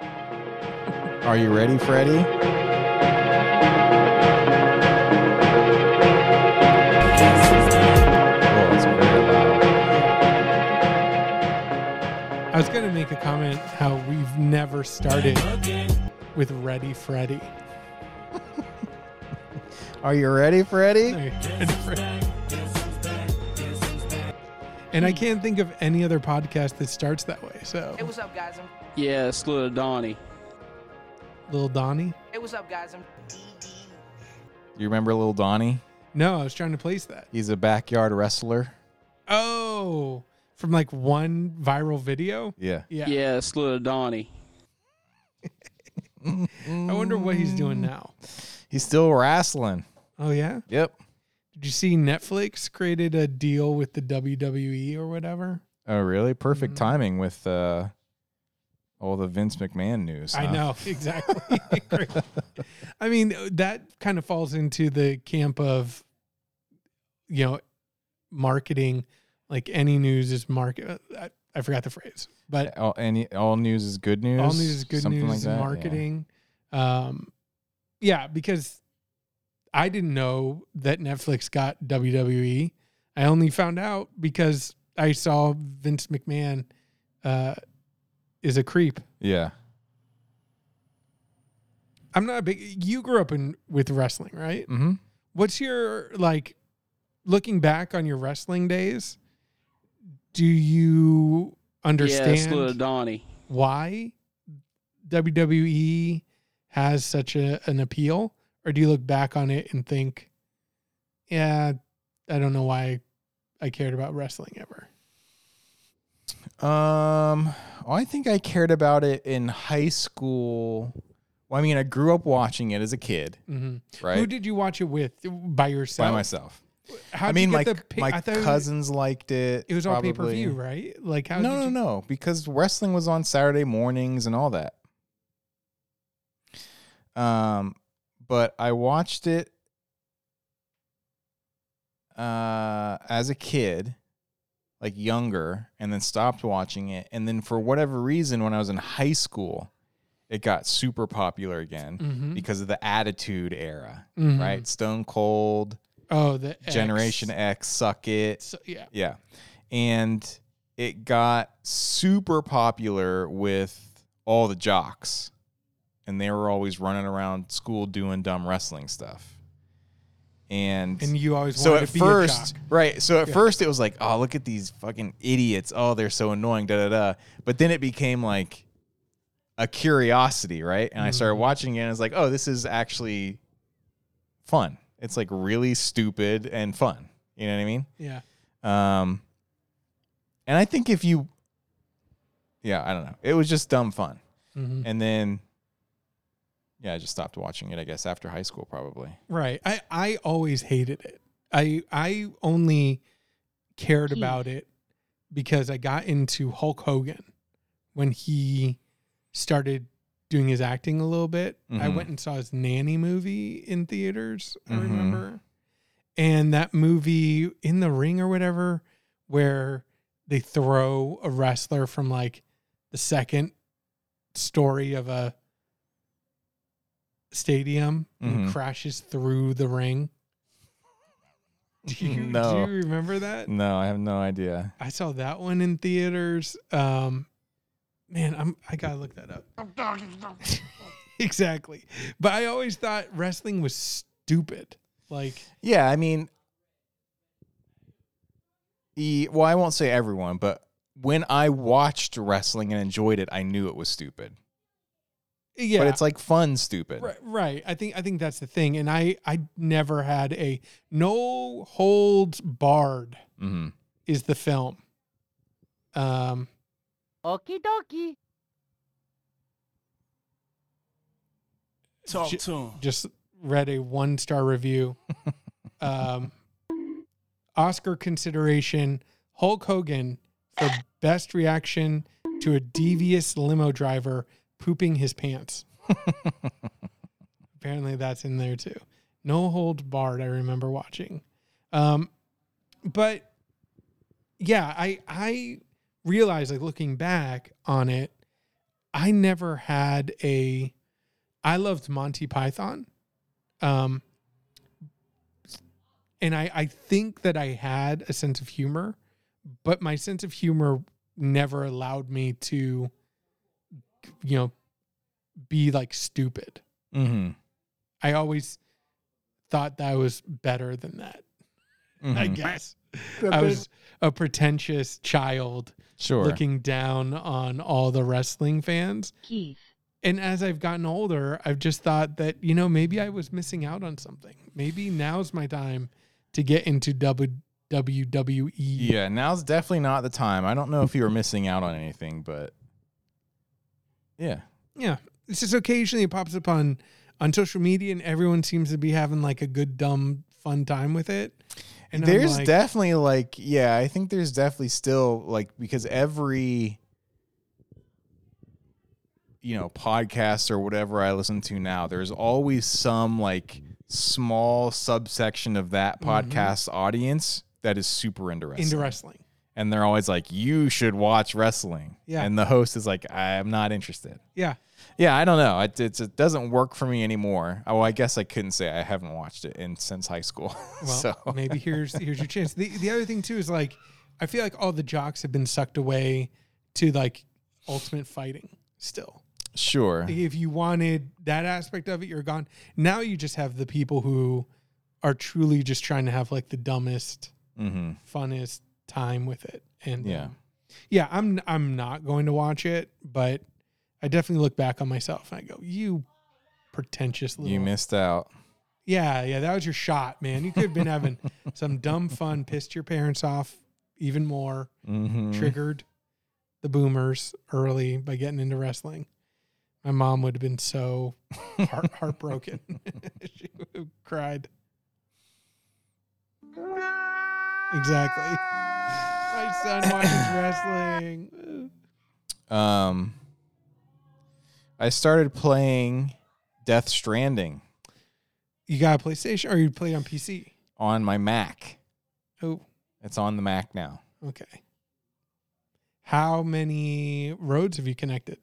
Are you ready, Freddie? It's very loud. I was gonna make a comment how we've never started with Ready Freddy. Are you ready, Freddy. And I can't think of any other podcast that starts that. So, Hey, what's up, guys? I'm Yeah, it's little Donnie. little Donnie. Hey, what's up, guys? I'm You remember little Donnie? No, I was trying to place that. He's a backyard wrestler. Oh, from like one viral video. Yeah. Yeah. Yeah, it's little Donnie. I wonder what he's doing now. He's still wrestling. Oh yeah. Yep. Did you see Netflix created a deal with the WWE or whatever? Oh, really? Perfect Mhm. timing with uh, all the Vince McMahon news. I know exactly. I mean, that kind of falls into the camp of, you know, marketing. Like any news is market. I, I forgot the phrase, but All, any, all news is good news. all news is good Something news like that? Yeah. marketing. Um, yeah, because I didn't know that Netflix got WWE. I only found out because I saw Vince McMahon uh, is a creep. Yeah. I'm not a big. You grew up in with wrestling, right? Mm-hmm. What's your like looking back on your wrestling days? Do you Yeah, little understand Donnie. why WWE has such a, an appeal, or do you look back on it and think, "Yeah, I don't know why I cared about wrestling ever." Um, I think I cared about it in high school. Well, I mean, I grew up watching it as a kid, hmm right? Who did you watch it with? By yourself? By myself. How'd I mean, you my get the pay- my I thought it was- cousins liked it. It was all pay per view, right? Like how? no, did no, you, no, because wrestling was on Saturday mornings and all that. Um, but I watched it uh as a kid, like younger, and then stopped watching it. And then for whatever reason, when I was in high school, it got super popular again Mhm. because of the Attitude Era, Mhm. right? Stone Cold, Oh, the X. Generation X, Suck It. So, yeah. Yeah. And it got super popular with all the jocks. And they were always running around school doing dumb wrestling stuff. And, And you always so at to be first, right. So at Yeah. first it was like, oh, look at these fucking idiots. Oh, they're so annoying. Da da da. But then it became like a curiosity, right? And I started watching it and was like, oh, this is actually fun. It's like really stupid and fun. You know what I mean? Yeah. Um, and I think if you, yeah, I don't know, it was just dumb fun. Mhm. And then, yeah, I just stopped watching it. I guess after high school, probably. Right. I I always hated it. I I only cared about it because I got into Hulk Hogan when he started doing his acting a little bit. I Mhm. went and saw his nanny movie in theaters, I Mhm. remember. And that movie in the ring or whatever where they throw a wrestler from like the second story of a stadium and Mhm. crashes through the ring. Do you, No. do you remember that? No, I have no idea. I saw that one in theaters. Um, man, I'm I gotta look that up. exactly, but I always thought wrestling was stupid. Like, Yeah, I mean, e, well, I won't say everyone, but when I watched wrestling and enjoyed it, I knew it was stupid. Yeah, But it's like fun stupid. right, right. I think I think that's the thing, and I I never had a no holds barred hmm is the film. Um, Okie dokie. Talk J- to him. just read a one star review. um, Oscar consideration Hulk Hogan for best reaction to a devious limo driver pooping his pants. Apparently, that's in there too. No hold barred. I remember watching, um, but yeah, I I realized like looking back on it, I never had a I loved Monty Python. Um and I I think that I had a sense of humor, but my sense of humor never allowed me to you know be like stupid. Mm-hmm. I always thought that I was better than that. I Mhm. guess I was a pretentious child Sure. looking down on all the wrestling fans. Keith. And as I've gotten older, I've just thought that, you know, maybe I was missing out on something. Maybe now's my time to get into W WWE. Yeah, now's definitely not the time. I don't know if you were missing out on anything, but yeah. Yeah. It's just occasionally it pops up on on social media and everyone seems to be having like a good dumb fun time with it. And there's like, definitely like yeah, I think there's definitely still like because every you know, podcast or whatever I listen to now, there's always some like small subsection of that Mhm. podcast audience that is super into wrestling. into wrestling. And they're always like, "You should watch wrestling." Yeah. And the host is like, "I'm not interested." Yeah. Yeah, I don't know. It, it's, it doesn't work for me anymore. Oh, I guess I couldn't say I haven't watched it in since high school. Well, so maybe here's here's your chance. The the other thing too is like I feel like all the jocks have been sucked away to like ultimate fighting still. sure. If you wanted that aspect of it, you're gone. Now you just have the people who are truly just trying to have like the dumbest, Mm-hmm. funnest time with it. And Yeah. um, yeah, I'm I'm not going to watch it, but I definitely look back on myself and I go, you pretentious little You missed out. Yeah, yeah, that was your shot, man. You could have been having some dumb fun, pissed your parents off even more, Mm-hmm. triggered the boomers early by getting into wrestling. My mom would have been so heart, heartbroken. she would have cried. Exactly. My son watches wrestling. Um, I started playing Death Stranding You got a PlayStation or you play on PC? on my Mac. Oh, It's on the Mac now. okay. How many roads have you connected?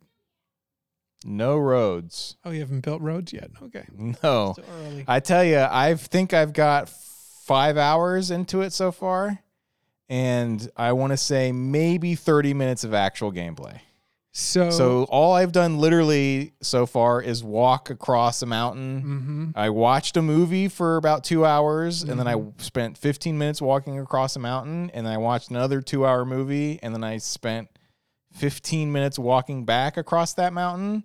No roads. Oh, you haven't built roads yet. Okay. No. Still early. I tell you, I think I've got five hours into it so far, and I want to say maybe 30 minutes of actual gameplay. So, So all I've done literally so far is walk across a mountain. hmm I watched a movie for about two hours, and then I Mhm. spent 15 minutes walking across a mountain, and then I watched another two hour movie, and then I spent 15 minutes walking back across that mountain.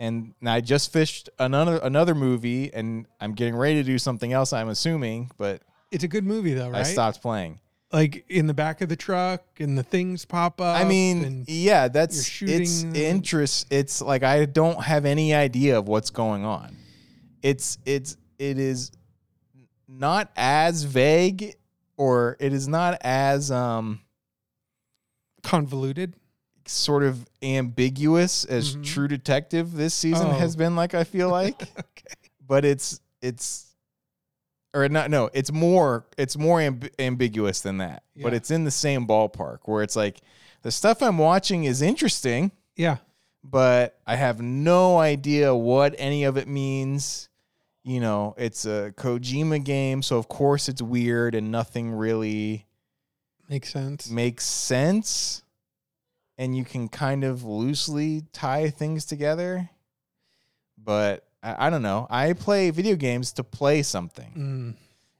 And I just fished another another movie, and I'm getting ready to do something else. I'm assuming, but it's a good movie though, right? I stopped playing. Like in the back of the truck, and the things pop up. I mean, and yeah, that's it's interest. It's like I don't have any idea of what's going on. It's it's it is not as vague, or it is not as um convoluted. sort of ambiguous as Mhm. True Detective this season Oh. has been. Like I feel like, okay. but it's it's or not no it's more it's more amb- ambiguous than that but it's in the same ballpark where it's like the stuff i'm watching is interesting. Yeah. but i have no idea what any of it means. You know it's a kojima game so of course it's weird and nothing really Makes sense. makes sense. And you can kind of loosely tie things together. But I, I don't know. I play video games to play something. Mm.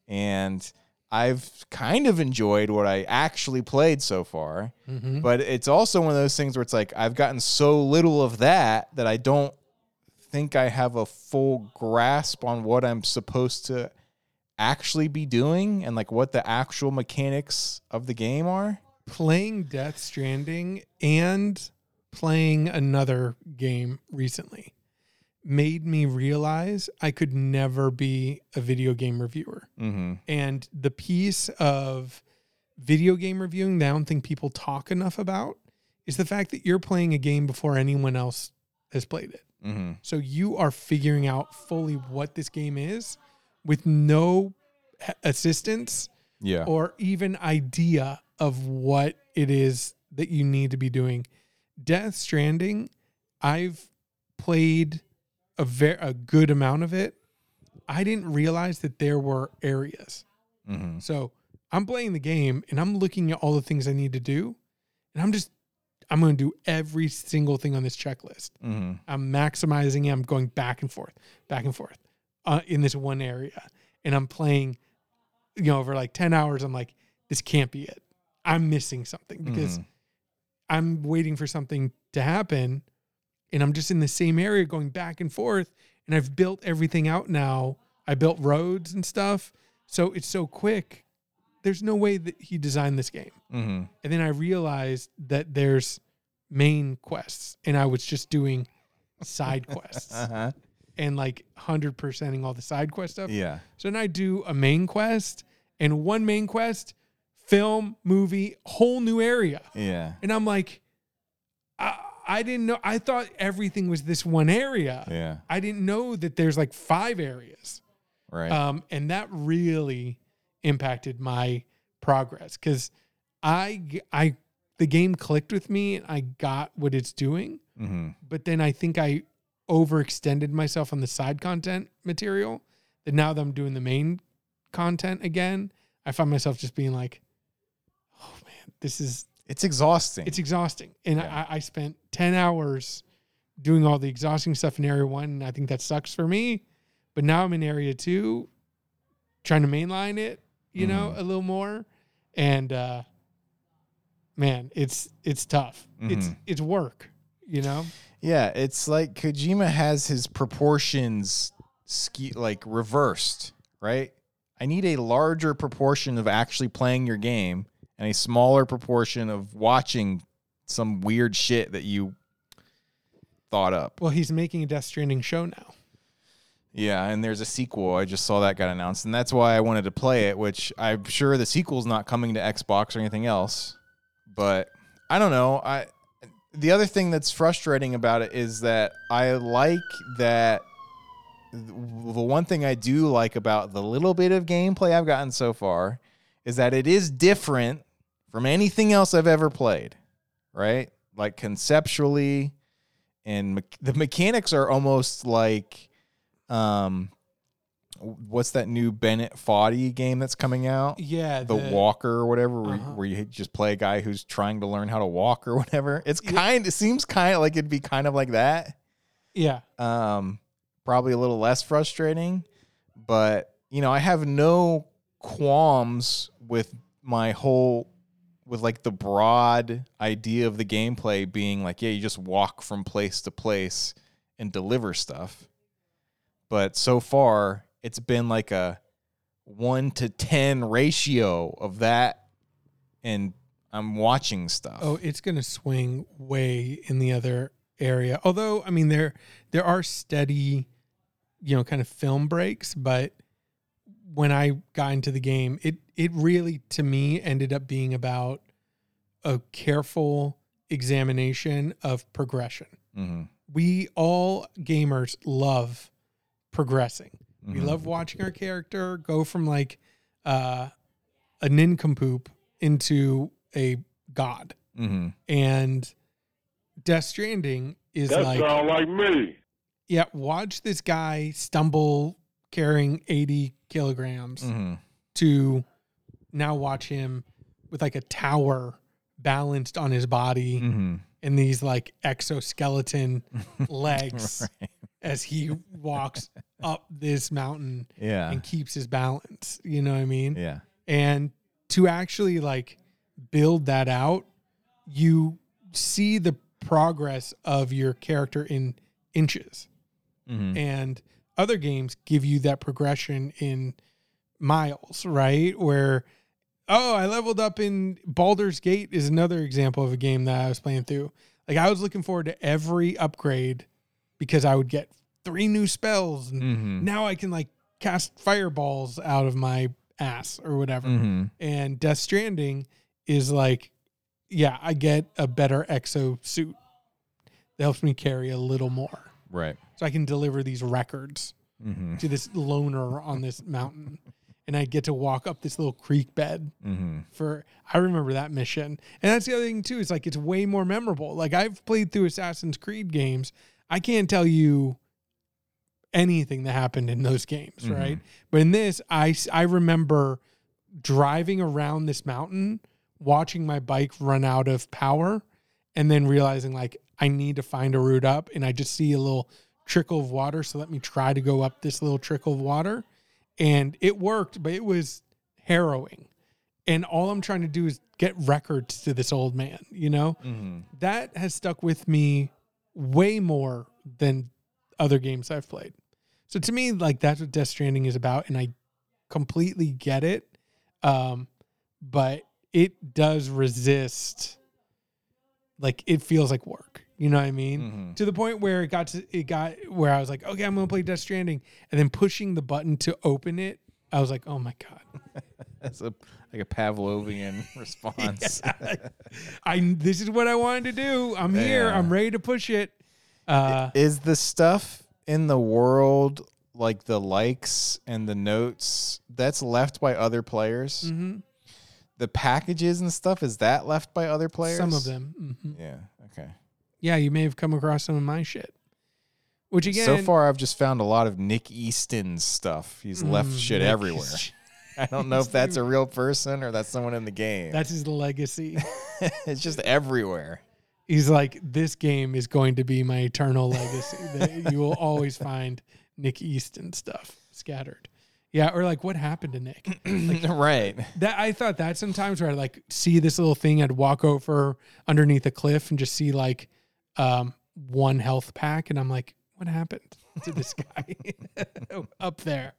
and i've kind of enjoyed what i actually played so far. Hmm but it's also one of those things where it's like i've gotten so little of that that i don't think i have a full grasp on what i'm supposed to actually be doing and like what the actual mechanics of the game are. Playing Death Stranding and playing another game recently made me realize I could never be a video game reviewer. mm-hmm. And the piece of video game reviewing that I don't think people talk enough about is the fact that you're playing a game before anyone else has played it. Mm-hmm. So you are figuring out fully what this game is with no assistance yeah or even idea of what it is that you need to be doing. Death Stranding, I've played a very a good amount of it. I didn't realize that there were areas. Mm-hmm. So I'm playing the game and I'm looking at all the things I need to do, and I'm just I'm going to do every single thing on this checklist. Mm-hmm. I'm maximizing it. I'm going back and forth, back and forth uh, in this one area. And I'm playing, you know, over like 10 hours. I'm like, this can't be it. I'm missing something because Mhm. I'm waiting for something to happen. And I'm just in the same area going back and forth. And I've built everything out now. I built roads and stuff. So it's so quick. There's no way that he designed this game. Mm-hmm. And then I realized that there's main quests, and I was just doing side quests Uh-huh. and like 100%ing all the side quest stuff. Yeah. So then I do a main quest, and one main quest, film, movie, whole new area. Yeah. And I'm like, I, I didn't know. I thought everything was this one area. Yeah. I didn't know that there's like five areas. Right. Um, and that really impacted my progress because I, I, the game clicked with me and I got what it's doing, mm-hmm. but then I think I overextended myself on the side content material. That now that I'm doing the main content again, I find myself just being like, oh man, this is It's exhausting. it's exhausting. And Yeah. I, I spent 10 hours doing all the exhausting stuff in area one. And I think that sucks for me. But now I'm in area two, trying to mainline it, you know, Mhm. a little more. And uh man, it's it's tough. It's Mhm. it's work, you know? Yeah, it's like Kojima has his proportions ski like reversed, right? I need a larger proportion of actually playing your game and a smaller proportion of watching some weird shit that you thought up. Well, he's making a Death Stranding show now. Yeah, and there's a sequel. I just saw that got announced, and that's why I wanted to play it, which I'm sure the sequel's not coming to Xbox or anything else. But I don't know. I the other thing that's frustrating about it is that I like that the one thing I do like about the little bit of gameplay I've gotten so far is that it is different from anything else I've ever played, right? Like conceptually and me- the mechanics are almost like um what's that new Bennett Foddy game that's coming out? Yeah. The, Walker or whatever, where, Uh-huh. where you just play a guy who's trying to learn how to walk or whatever. It's kind. It seems kind of like it'd be kind of like that. Yeah. Um, probably a little less frustrating, but you know, I have no qualms with my whole with like the broad idea of the gameplay being like, yeah, you just walk from place to place and deliver stuff. But so far, it's been like a one to ten ratio of that, and I'm watching stuff. Oh, it's going to swing way in the other area. Although, I mean, there there are steady, you know, kind of film breaks. But when I got into the game, it it really to me ended up being about a careful examination of progression. hmm We all gamers love progressing. We Mhm. love watching our character go from like uh, a nincompoop into a god hmm and Death Stranding is That like, sound like me. yeah, watch this guy stumble carrying 80 kilograms hmm to now watch him with like a tower balanced on his body hmm and these like exoskeleton legs Right. as he walks up this mountain Yeah. and keeps his balance. You know what I mean? Yeah. and to actually like build that out you see the progress of your character in inches hmm and other games give you that progression in miles right where oh i leveled up in Baldur's Gate is another example of a game that i was playing through. Like i was looking forward to every upgrade because i would get three new spells and hmm now i can like cast fireballs out of my ass or whatever. Hmm and Death Stranding is like, yeah, I get a better exo suit that helps me carry a little more, Right. so I can deliver these records hmm to this loner on this mountain. And I get to walk up this little creek bed Mm-hmm. for I remember that mission. And that's the other thing too, is like it's way more memorable. Like I've played through Assassin's Creed games. I can't tell you anything that happened in those games, Mhm. right? But in this, I I remember driving around this mountain, watching my bike run out of power, and then realizing like I need to find a route up and I just see a little trickle of water, so let me try to go up this little trickle of water. And it worked, but it was harrowing and all I'm trying to do is get records to this old man, you know? Mm-hmm. That has stuck with me way more than other games I've played. So to me, like that's what Death Stranding is about, and I completely get it. Um, but it does resist like it feels like work. You know what I mean? Mm-hmm. To the point where it got to it got where I was like, okay, I'm gonna play Death Stranding, and then pushing the button to open it, I was like, oh my god. That's a like a Pavlovian response. I this is what I wanted to do. I'm here. I'm ready to push it. Uh, Is the stuff in the world like the likes and the notes that's left by other players? mhm. The packages and stuff is that left by other players? Some of them. Mm-hmm. Yeah. Okay. Yeah, you may have come across some of my shit. Which again, so far, I've just found a lot of Nick Easton's stuff. He's left mm, shit Nick everywhere. is- I don't know if that's a real person or that's someone in the game. That's his legacy. it's just everywhere. He's like, this game is going to be my eternal legacy. that you will always find Nick Easton stuff scattered. Yeah, or like what happened to Nick? right. That I thought that sometimes where I like see this little thing, I'd walk over underneath a cliff and just see like um, one health pack, and I'm like, what happened to this guy up there?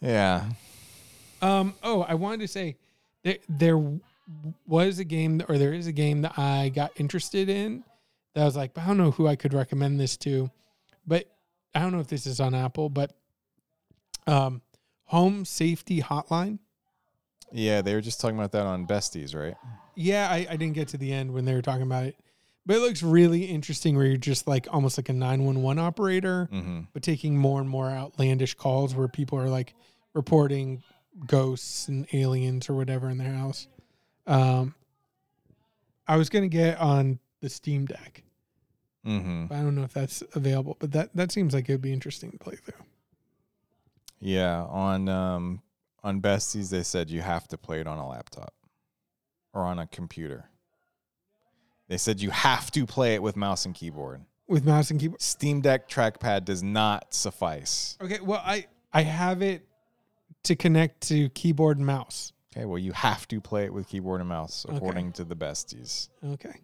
Yeah. Um, oh, I wanted to say there there was a game or there is a game that I got interested in that I was like, but I don't know who I could recommend this to. But I don't know if this is on Apple, but um Home Safety Hotline. Yeah, they were just talking about that on Besties, right? Yeah, I, I didn't get to the end when they were talking about it. But it looks really interesting where you're just like almost like a 911 operator, Mm-hmm. but taking more and more outlandish calls where people are like reporting ghosts and aliens or whatever in their house. Um, I was gonna get on the Steam Deck, Mm-hmm. but I don't know if that's available. But that that seems like it would be interesting to play through. Yeah, on um on Besties they said you have to play it on a laptop or on a computer. They said you have to play it with mouse and keyboard. with mouse and keyboard. Steam Deck trackpad does not suffice. Okay, well I I have it to connect to keyboard and mouse. Okay, well you have to play it with keyboard and mouse Okay. according to the Besties. Okay.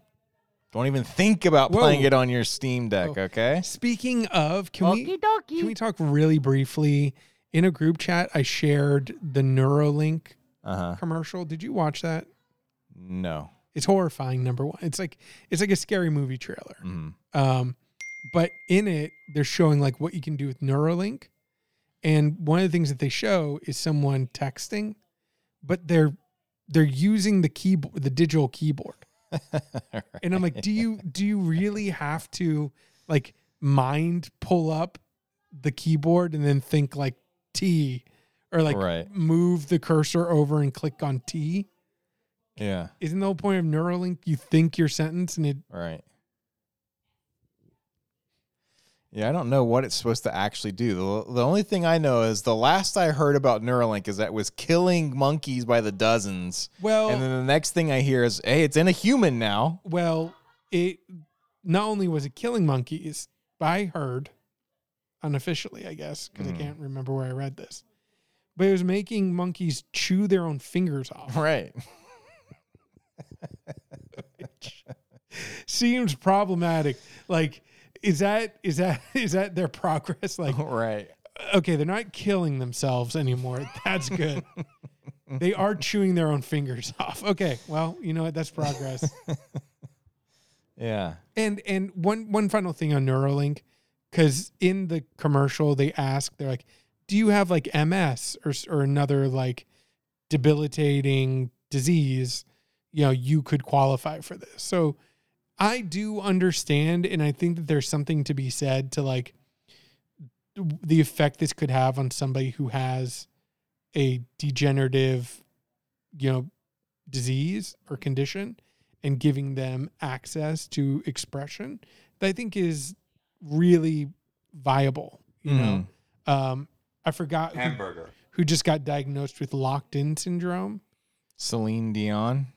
Don't even think about Whoa. playing it on your Steam Deck, Oh. okay? Speaking of, can we Okie. Can we talk really briefly? In a group chat, I shared the Neuralink Uh-huh. commercial. Did you watch that? No. It's horrifying. Number one, it's like it's like a scary movie trailer. Mhm. Um, but in it, they're showing like what you can do with Neuralink, and one of the things that they show is someone texting, but they're they're using the keyboard, the digital keyboard. And I'm like, do you do you really have to like mind pull up the keyboard and then think like T or like Right. move the cursor over and click on T? Yeah, Isn't the whole point of Neuralink you think your sentence and it right. Yeah, I don't know what it's supposed to actually do. The, the only thing I know is the last I heard about Neuralink is that it was killing monkeys by the dozens. well And then the next thing I hear is, hey, it's in a human now. well it not only was it killing monkeys, but I heard unofficially, I guess, because. I hmm. can't remember where I read this. But it was making monkeys chew their own fingers off. Right. seems problematic. Like, is that is that is that their progress? Like, oh, right. okay, they're not killing themselves anymore. That's good. they are chewing their own fingers off. Okay, well, you know what? That's progress. Yeah. and and one one final thing on Neuralink, because in the commercial they ask, they're like, "Do you have like MS or or another like debilitating disease? You know, you could qualify for this." So I do understand, and I think that there's something to be said to like the effect this could have on somebody who has a degenerative, you know, disease or condition and giving them access to expression that I think is really viable. You know, um, I forgot who, Hamburger. who just got diagnosed with locked in syndrome. Celine Dion.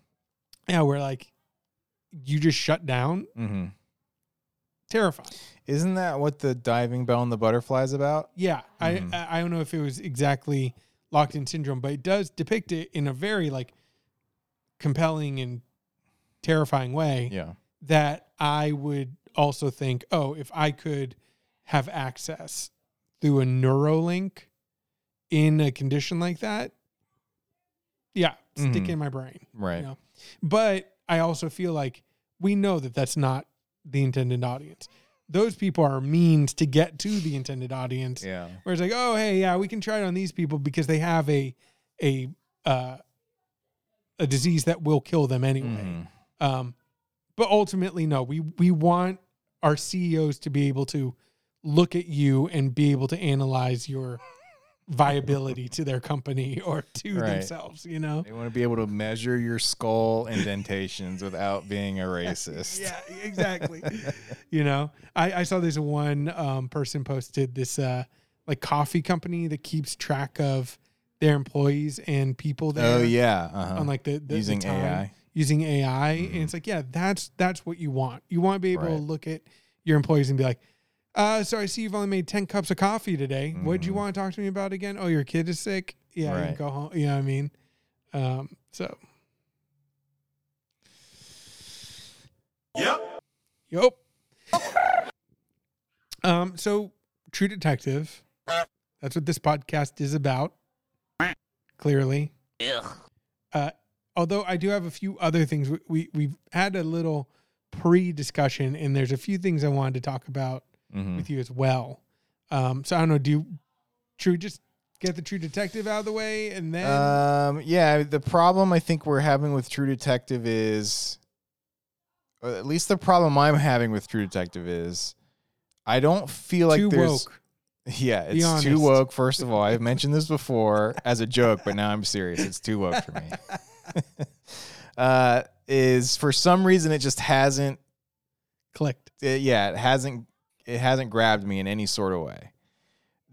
Yeah, where like you just shut down. Mm-hmm. Terrifying. Isn't that what the diving bell and the butterfly is about? Yeah, Mhm. I I don't know if it was exactly locked in syndrome, but it does depict it in a very like compelling and terrifying way. Yeah. that I would also think, oh, if I could have access through a Neuralink in a condition like that, yeah, stick Mhm. in my brain. Right. know, But I also feel like we know that that's not the intended audience. Those people are means to get to the intended audience. Yeah. Where it's like, oh, hey, yeah, we can try it on these people because they have a a uh, a disease that will kill them anyway. Mhm. Um, but ultimately, no, we we want our CEOs to be able to look at you and be able to analyze your viability to their company or to Right. themselves. You know. They want to be able to measure your skull indentations without being a racist. Yeah, exactly. you know, I, I saw this one um, person posted this uh, like coffee company that keeps track of their employees and people there. Oh yeah. Uh-huh. On like the, the the using time. AI. using AI, Mhm. and it's like, yeah, that's that's what you want. You want to be able to look at your employees and be like, uh, so I see you've only made ten cups of coffee today. What'd you Mhm. want to talk to me about again? Oh, your kid is sick. Yeah, you Right. go home. You know what I mean? Um, so Yep. Yep. Um, so True Detective. That's what this podcast is about. Clearly. Uh, although I do have a few other things. We, we we've had a little pre-discussion, and there's a few things I wanted to talk about Mhm. with you as well. Um, so I don't know. Do you, True just get the True Detective out of the way, and then Um, yeah, the problem I think we're having with True Detective is, or at least the problem I'm having with True Detective is, I don't feel like too there's. woke. Yeah, it's too woke. First of all, I've mentioned this before as a joke, but now I'm serious. It's too woke for me. uh, is for some reason it just hasn't. Clicked. It, yeah, it hasn't. It hasn't grabbed me in any sort of way.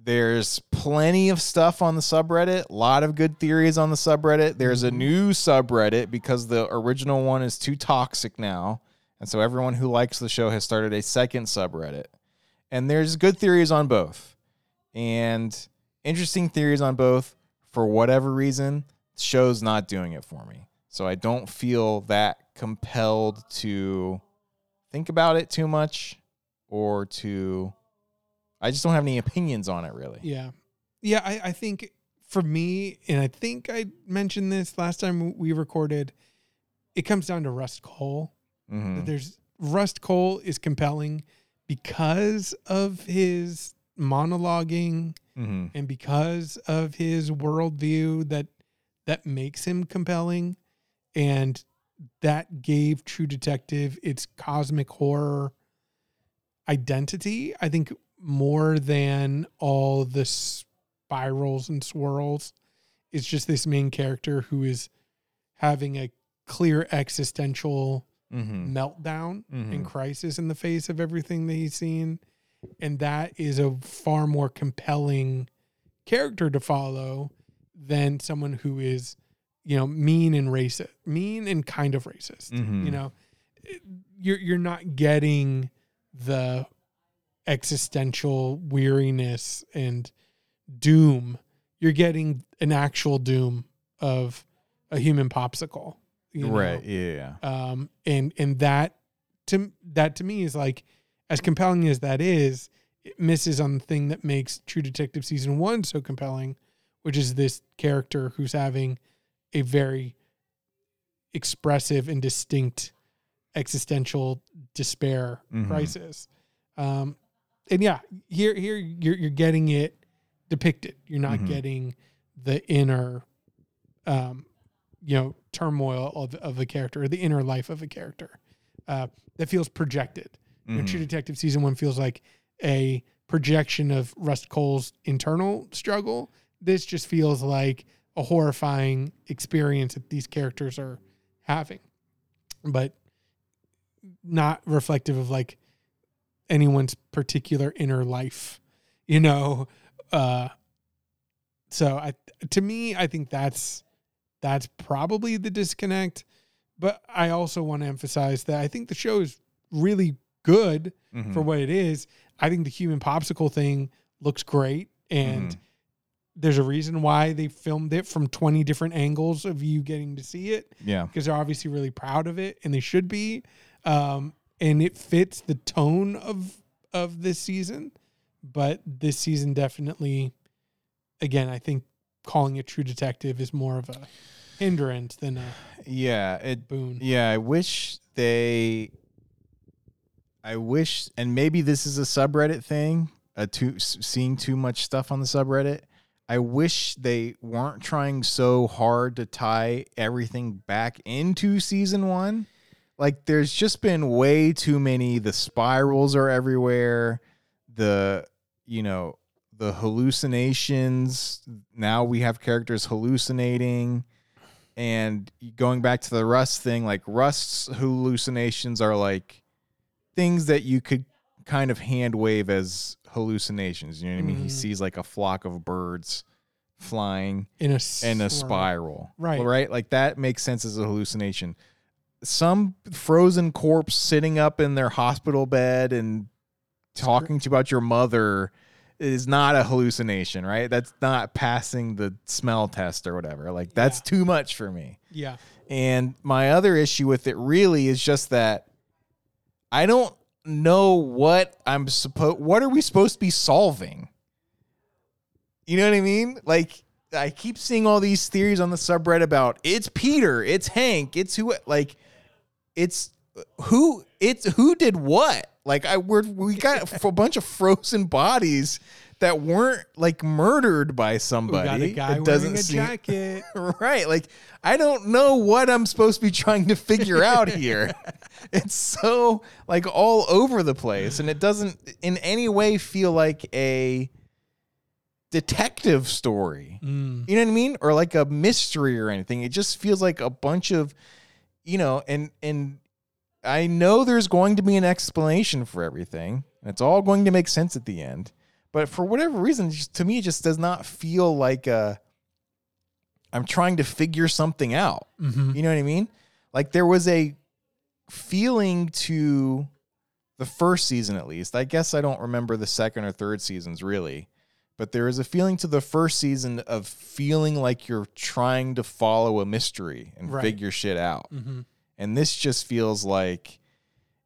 There's plenty of stuff on the subreddit. A lot of good theories on the subreddit. There's a mm-hmm. new subreddit because the original one is too toxic now, and so everyone who likes the show has started a second subreddit. And there's good theories on both and interesting theories on both. For whatever reason, the show's not doing it for me. So I don't feel that compelled to think about it too much or to. I just don't have any opinions on it really. Yeah. Yeah, I, I think for me, and I think I mentioned this last time we recorded, it comes down to Rust Cole. Mhm. There's Rust Cole is compelling because of his monologuing Mhm. and because of his worldview that that makes him compelling. And that gave True Detective its cosmic horror identity. I think more than all the spirals and swirls. It's just this main character who is having a clear existential Mhm. meltdown and Mhm. crisis in the face of everything that he's seen. And that is a far more compelling character to follow than someone who is, you know, mean and racist, mean and kind of racist. Mhm. You know, you're you're not getting the existential weariness and doom. You're getting an actual doom of a human popsicle. you know? Right. Yeah. um and and that to that to me is like as compelling as that is it misses on the thing that makes true detective season one so compelling which is this character who's having a very expressive and distinct existential despair Mhm. crisis um and yeah here here you're you're getting it depicted you're not Mhm. getting the inner um you know turmoil of, of a character or the inner life of a character uh, that feels projected. You know. True Detective season one feels like a projection of Rust Cole's internal struggle. This just feels like a horrifying experience that these characters are having, but not reflective of like anyone's particular inner life, you know. Uh, so I, to me, I think that's that's probably the disconnect. But I also want to emphasize that I think the show is really good Mhm. for what it is. I think the human popsicle thing looks great, and Mhm. there's a reason why they filmed it from 20 different angles of you getting to see it yeah. because they're obviously really proud of it, and they should be. Um, and it fits the tone of of this season, but this season definitely, again, I think calling it True Detective is more of a hindrance than a Yeah, it boon. Yeah, I wish they. I wish, and maybe this is a subreddit thing. Uh, too seeing too much stuff on the subreddit. I wish they weren't trying so hard to tie everything back into season one. Like, there's just been way too many. The spirals are everywhere. The you know the hallucinations. Now we have characters hallucinating and going back to the Rust thing, like Rust's hallucinations are like things that you could kind of hand wave as hallucinations. You know what I mean? He Mhm. sees like a flock of birds flying In a in a spiral. Right. Right? Like that makes sense as a hallucination. Some frozen corpse sitting up in their hospital bed and talking to you about your mother is not a hallucination, right? That's not passing the smell test or whatever. Like that's Yeah. too much for me. Yeah. And my other issue with it really is just that I don't know what I'm supposed what are we supposed to be solving? You know what I mean? Like I keep seeing all these theories on the subreddit about it's Peter, it's Hank, it's who like it's who it's who did what? Like I we're, we got a bunch of frozen bodies that weren't like murdered by We somebody. got a guy it wearing doesn't a seem jacket. right. Like I don't know what I'm supposed to be trying to figure out here. it's so like all over the place and it doesn't in any way feel like a detective story. Mm. You know what I mean? Or like a mystery or anything. It just feels like a bunch of you know, and and I know there's going to be an explanation for everything. And it's all going to make sense at the end. But for whatever reason, just, to me, it just does not feel like a. I'm trying to figure something out. hmm You know what I mean? Like there was a feeling to the first season, at least. I guess I don't remember the second or third seasons really, but there is a feeling to the first season of feeling like you're trying to follow a mystery and Right. figure shit out. hmm And this just feels like,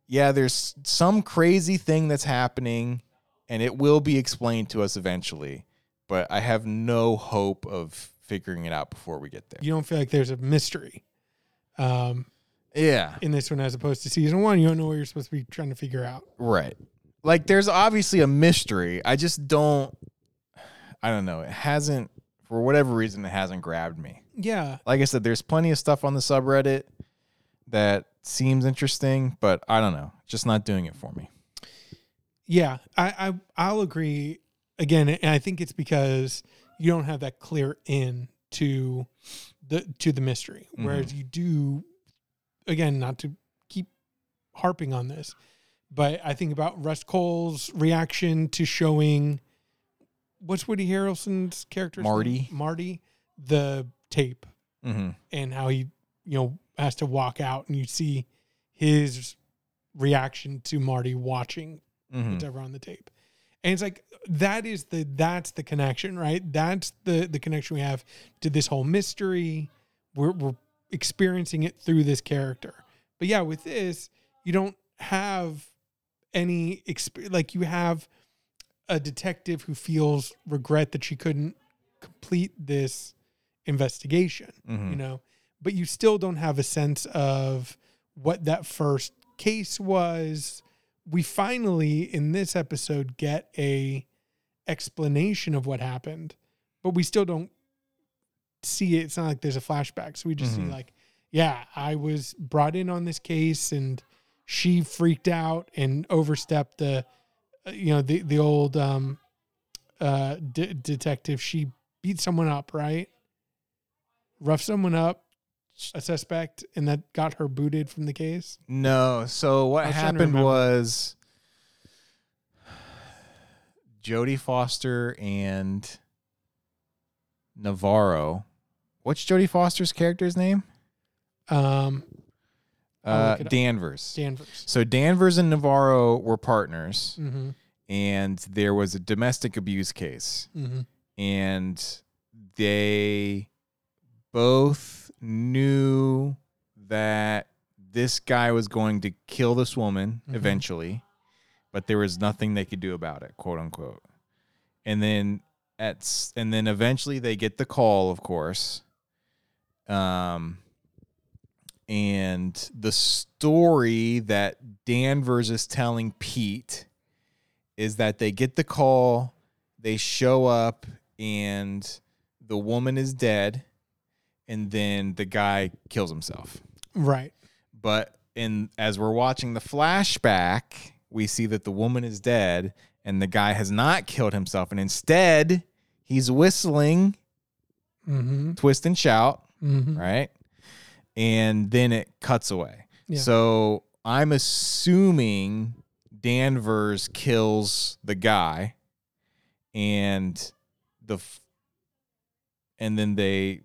yeah, there's some crazy thing that's happening and it will be explained to us eventually, but I have no hope of figuring it out before we get there. You don't feel like there's a mystery um, Yeah. in this one as opposed to season one. You don't know what you're supposed to be trying to figure out. Right. Like there's obviously a mystery. I just don't I don't know. It hasn't for whatever reason it hasn't grabbed me. Yeah. Like I said there's plenty of stuff on the subreddit that seems interesting, but I don't know. Just not doing it for me. Yeah, I, I I'll agree. Again, and I think it's because you don't have that clear in to the to the mystery, mm-hmm. whereas you do. Again, not to keep harping on this, but I think about Rust Cole's reaction to showing what's Woody Harrelson's character Marty. Marty the tape Mm-hmm. and how he you know has to walk out and you see his reaction to Marty watching Mm-hmm. whatever on the tape. And it's like that is the that's the connection, right? That's the the connection we have to this whole mystery. We're we're experiencing it through this character. But yeah, with this, you don't have any exp- like you have a detective who feels regret that she couldn't complete this investigation Mm-hmm. you know but you still don't have a sense of what that first case was we finally in this episode get a explanation of what happened but we still don't see it it's not like there's a flashback so we just Mhm. see like yeah i was brought in on this case and she freaked out and overstepped the you know, the the old um, uh, de- detective. She beat someone up, right? Rough someone up, a suspect, and that got her booted from the case. No. So what I was trying to happened was Jodie Foster and Navarro. What's Jodie Foster's character's name? Um, Uh. Danvers. Danvers. So Danvers and Navarro were partners, Mm-hmm. and there was a domestic abuse case, Mm-hmm. and they both knew that this guy was going to kill this woman Mhm. eventually, but there was nothing they could do about it, quote unquote. And then at and then eventually they get the call, of course. Um and the story that Danvers is telling Pete is that they get the call, they show up, and the woman is dead, and then the guy kills himself. Right. But in as we're watching the flashback, we see that the woman is dead and the guy has not killed himself, and instead he's whistling Mm-hmm. twist and shout, Mm-hmm. right? And then it cuts away. Yeah. So I'm assuming Danvers kills the guy and the f- and then they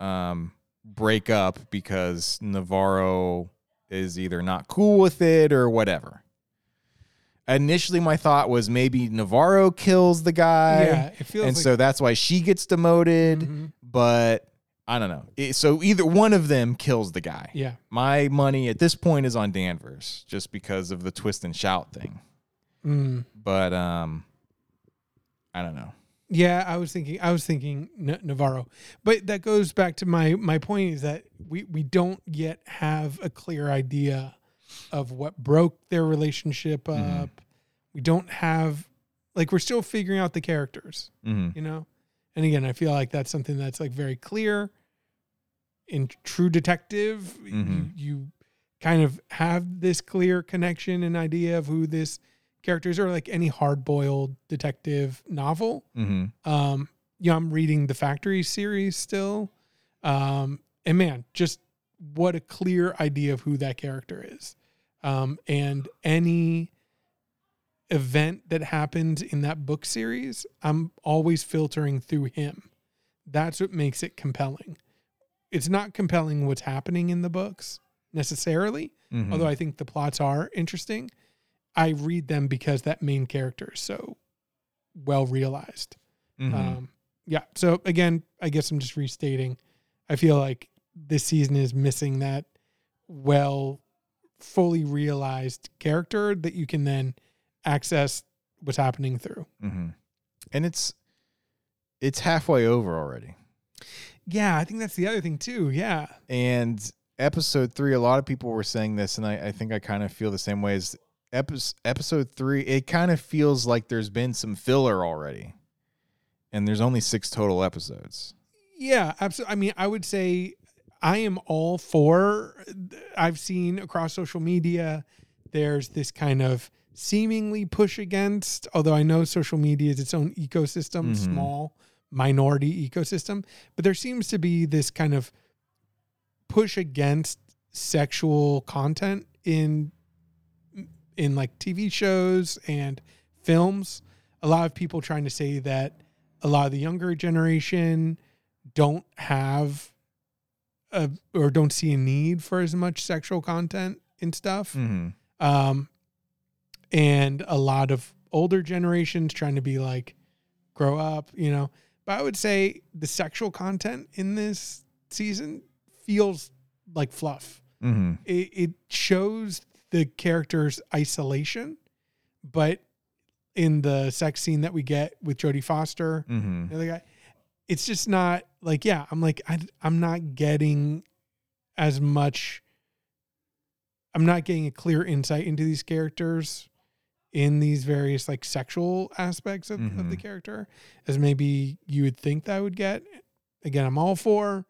um break up because Navarro is either not cool with it or whatever. Initially my thought was maybe Navarro kills the guy yeah, it feels and like, so that's why she gets demoted, Mhm. but I don't know. It- so either one of them kills the guy. yeah, My money at this point is on Danvers just because of the twist and shout thing. mm. But um I don't know. yeah. I was thinking, I was thinking N- Navarro, but that goes back to my my point is that we we don't yet have a clear idea of what broke their relationship up. Mhm. We don't have like we're still figuring out the characters. Mhm. you know and again i feel like that's something that's like very clear in true detective you, Mhm. you kind of have this clear connection and idea of who this character is or like any hard-boiled detective novel Mhm. um you know i'm reading the factory series still um and man just what a clear idea of who that character is um and any event that happens in that book series i'm always filtering through him that's what makes it compelling it's not compelling what's happening in the books necessarily Mhm. although i think the plots are interesting i read them because that main character is so well realized Mhm. um, yeah. So again, I guess I'm just restating. I feel like this season is missing that well, fully realized character that you can then access what's happening through. Mhm. And it's it's halfway over already. Yeah, I think that's the other thing too. Yeah. And episode three, a lot of people were saying this, and I, I think I kind of feel the same way as episode episode three. It kind of feels like there's been some filler already, and there's only six total episodes. Yeah, absolutely. I mean, I would say I am all for. I've seen across social media, there's this kind of seemingly push against, although I know social media is its own ecosystem, Mhm. small minority ecosystem, but there seems to be this kind of push against sexual content in in like TV shows and films. A lot of people trying to say that a lot of the younger generation don't have a, or don't see a need for as much sexual content and stuff. Mm-hmm. Um, and a lot of older generations trying to be like, grow up, you know. But I would say the sexual content in this season feels like fluff. Mm-hmm. It, it shows the character's isolation, but in the sex scene that we get with Jodie Foster, Mm-hmm. the other guy, it's just not like, yeah, I'm like, I, I'm not getting as much. I'm not getting a clear insight into these characters in these various like sexual aspects of, of the Mhm. character as maybe you would think that I would get. Again, I'm all for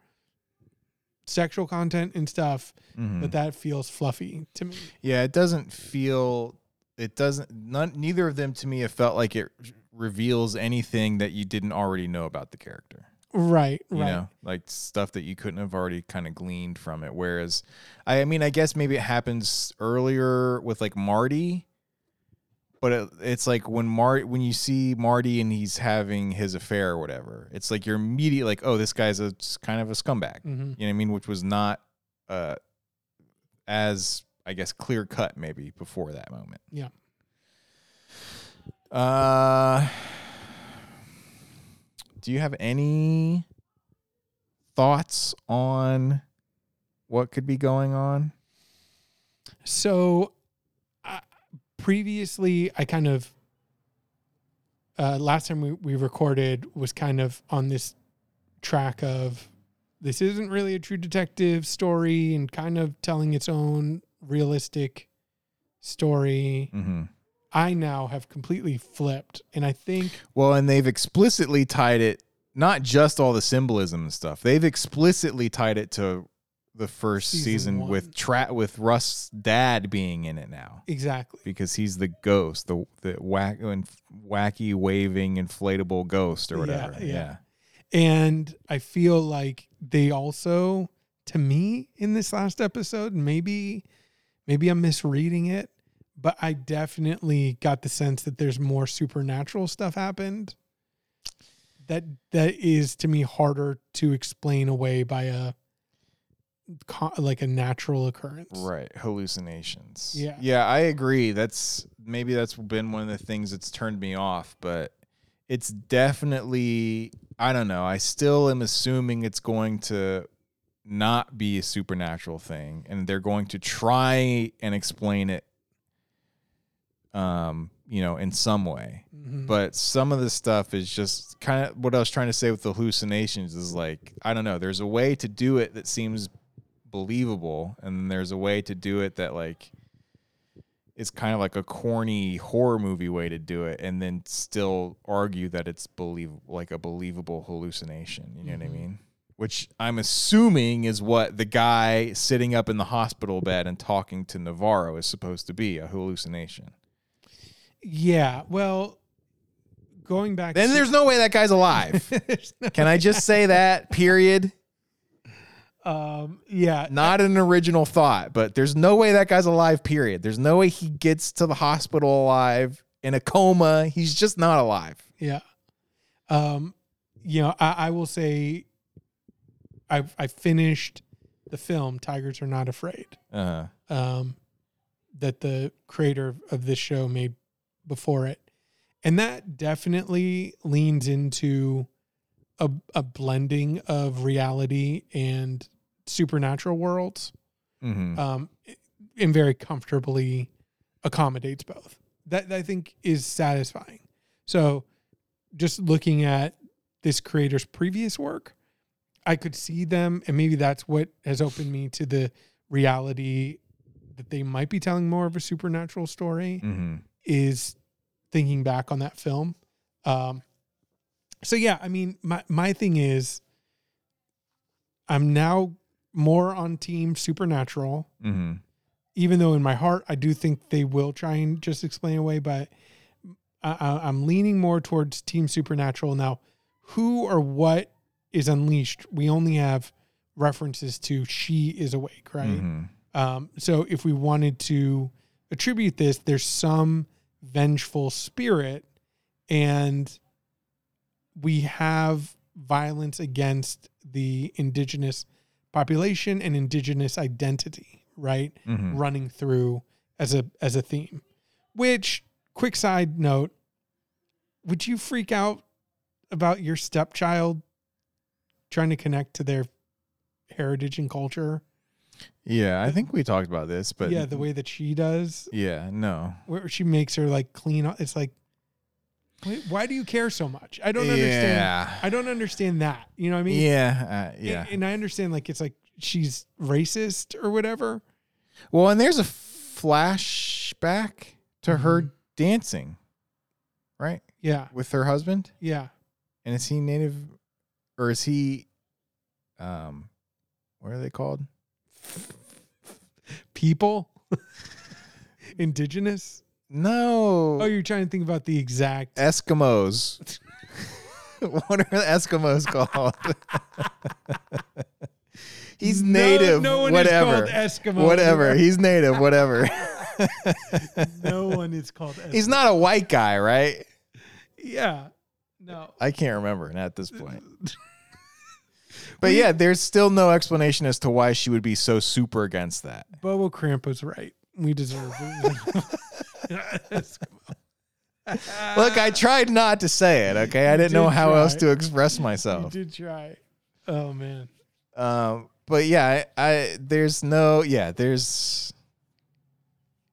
sexual content and stuff, Mm-hmm. but that feels fluffy to me. Yeah, it doesn't feel it doesn't. None, neither of them to me have felt like it reveals anything that you didn't already know about the character. Right, You right. know, like stuff that you couldn't have already kind of gleaned from it. Whereas, I, I mean, I guess maybe it happens earlier with like Marty, but it, it's like when Marty, when you see Marty and he's having his affair or whatever, it's like you're immediately like, oh, this guy's a kind of a scumbag. Mhm. You know what I mean? Which was not uh, as I guess clear cut maybe before that moment. Yeah. Uh, do you have any thoughts on what could be going on? So, previously, I kind of uh, last time we, we recorded was kind of on this track of this isn't really a true detective story and kind of telling its own realistic story. Mm-hmm. I now have completely flipped, and I think Well, and they've explicitly tied it not just all the symbolism and stuff. They've explicitly tied it to the first Season season, with tra- with Rust's dad being in it now exactly. because he's the ghost, the the whack and wacky waving inflatable ghost or Yeah, whatever. yeah. yeah. And I feel like they also, to me, in this last episode, maybe, maybe I'm misreading it, but I definitely got the sense that there's more supernatural stuff happened. That that is to me harder to explain away by a co- like a natural occurrence. Right, hallucinations. Yeah. Yeah, I agree. That's maybe that's been one of the things that's turned me off, but it's definitely I don't know. I still am assuming it's going to not be a supernatural thing and they're going to try and explain it um, you know, in some way. Mhm. But some of the stuff is just kind of what I was trying to say with the hallucinations is like, I don't know, there's a way to do it that seems believable, and then there's a way to do it that like is kind of like a corny horror movie way to do it, and then still argue that it's believable, like a believable hallucination. You know what I Mhm. mean? Which I'm assuming is what the guy sitting up in the hospital bed and talking to Navarro is supposed to be a hallucination. yeah. Well, going back. Then to- there's no way that guy's alive. No- Can I just say that? Period. Um. Yeah. Not an original thought, but there's no way that guy's alive. Period. There's no way he gets to the hospital alive in a coma. He's just not alive. Yeah. Um, you know, I, I will say I I finished the film Tigers Are Not Afraid. Uh, Um, that the creator of this show made before it. And that definitely leans into a a blending of reality and supernatural worlds. mhm. um, and very comfortably accommodates both. That I think is satisfying. So, just looking at this creator's previous work, I could see them, and maybe that's what has opened me to the reality that they might be telling more of a supernatural story. Mhm. Is thinking back on that film. Um, so yeah, I mean, my my thing is, I'm now more on team supernatural Mhm. even though in my heart I do think they will try and just explain away, but I, I'm leaning more towards Team Supernatural now. Who or what is unleashed? We only have references to she is awake, right? Mhm. Um, so if we wanted to attribute this, there's some vengeful spirit, and we have violence against the indigenous population and indigenous identity, right? Mhm. Running through as a as a theme. Which, quick side note, would you freak out about your stepchild trying to connect to their heritage and culture? Yeah, I think we talked about this, but yeah, the way that she does, Yeah, no. where she makes her like clean. It's like, why do you care so much? I don't understand. I don't understand that. You know what I mean? yeah, uh, yeah. And, I understand like it's like she's racist or whatever. Well, and there's a flashback to her Mhm. dancing, right, Yeah. with her husband. Yeah. And is he native, or is he, um, what are they called? People. Indigenous. No. Oh, you're trying to think about the exact. Eskimos. what are the Eskimos called? He's native. no one is whatever. called Eskimo. Whatever. He's native. Whatever. no one is called. Eskimo. He's not a white guy, right? Yeah. No. I can't remember at this point. But yeah, there's still no explanation as to why she would be so super against that. Bobo Cramp was right. We deserve Look, I tried not to say it, okay? I didn't know did how else to express myself. You did try. Oh man. Um, but yeah, I, I there's no yeah, there's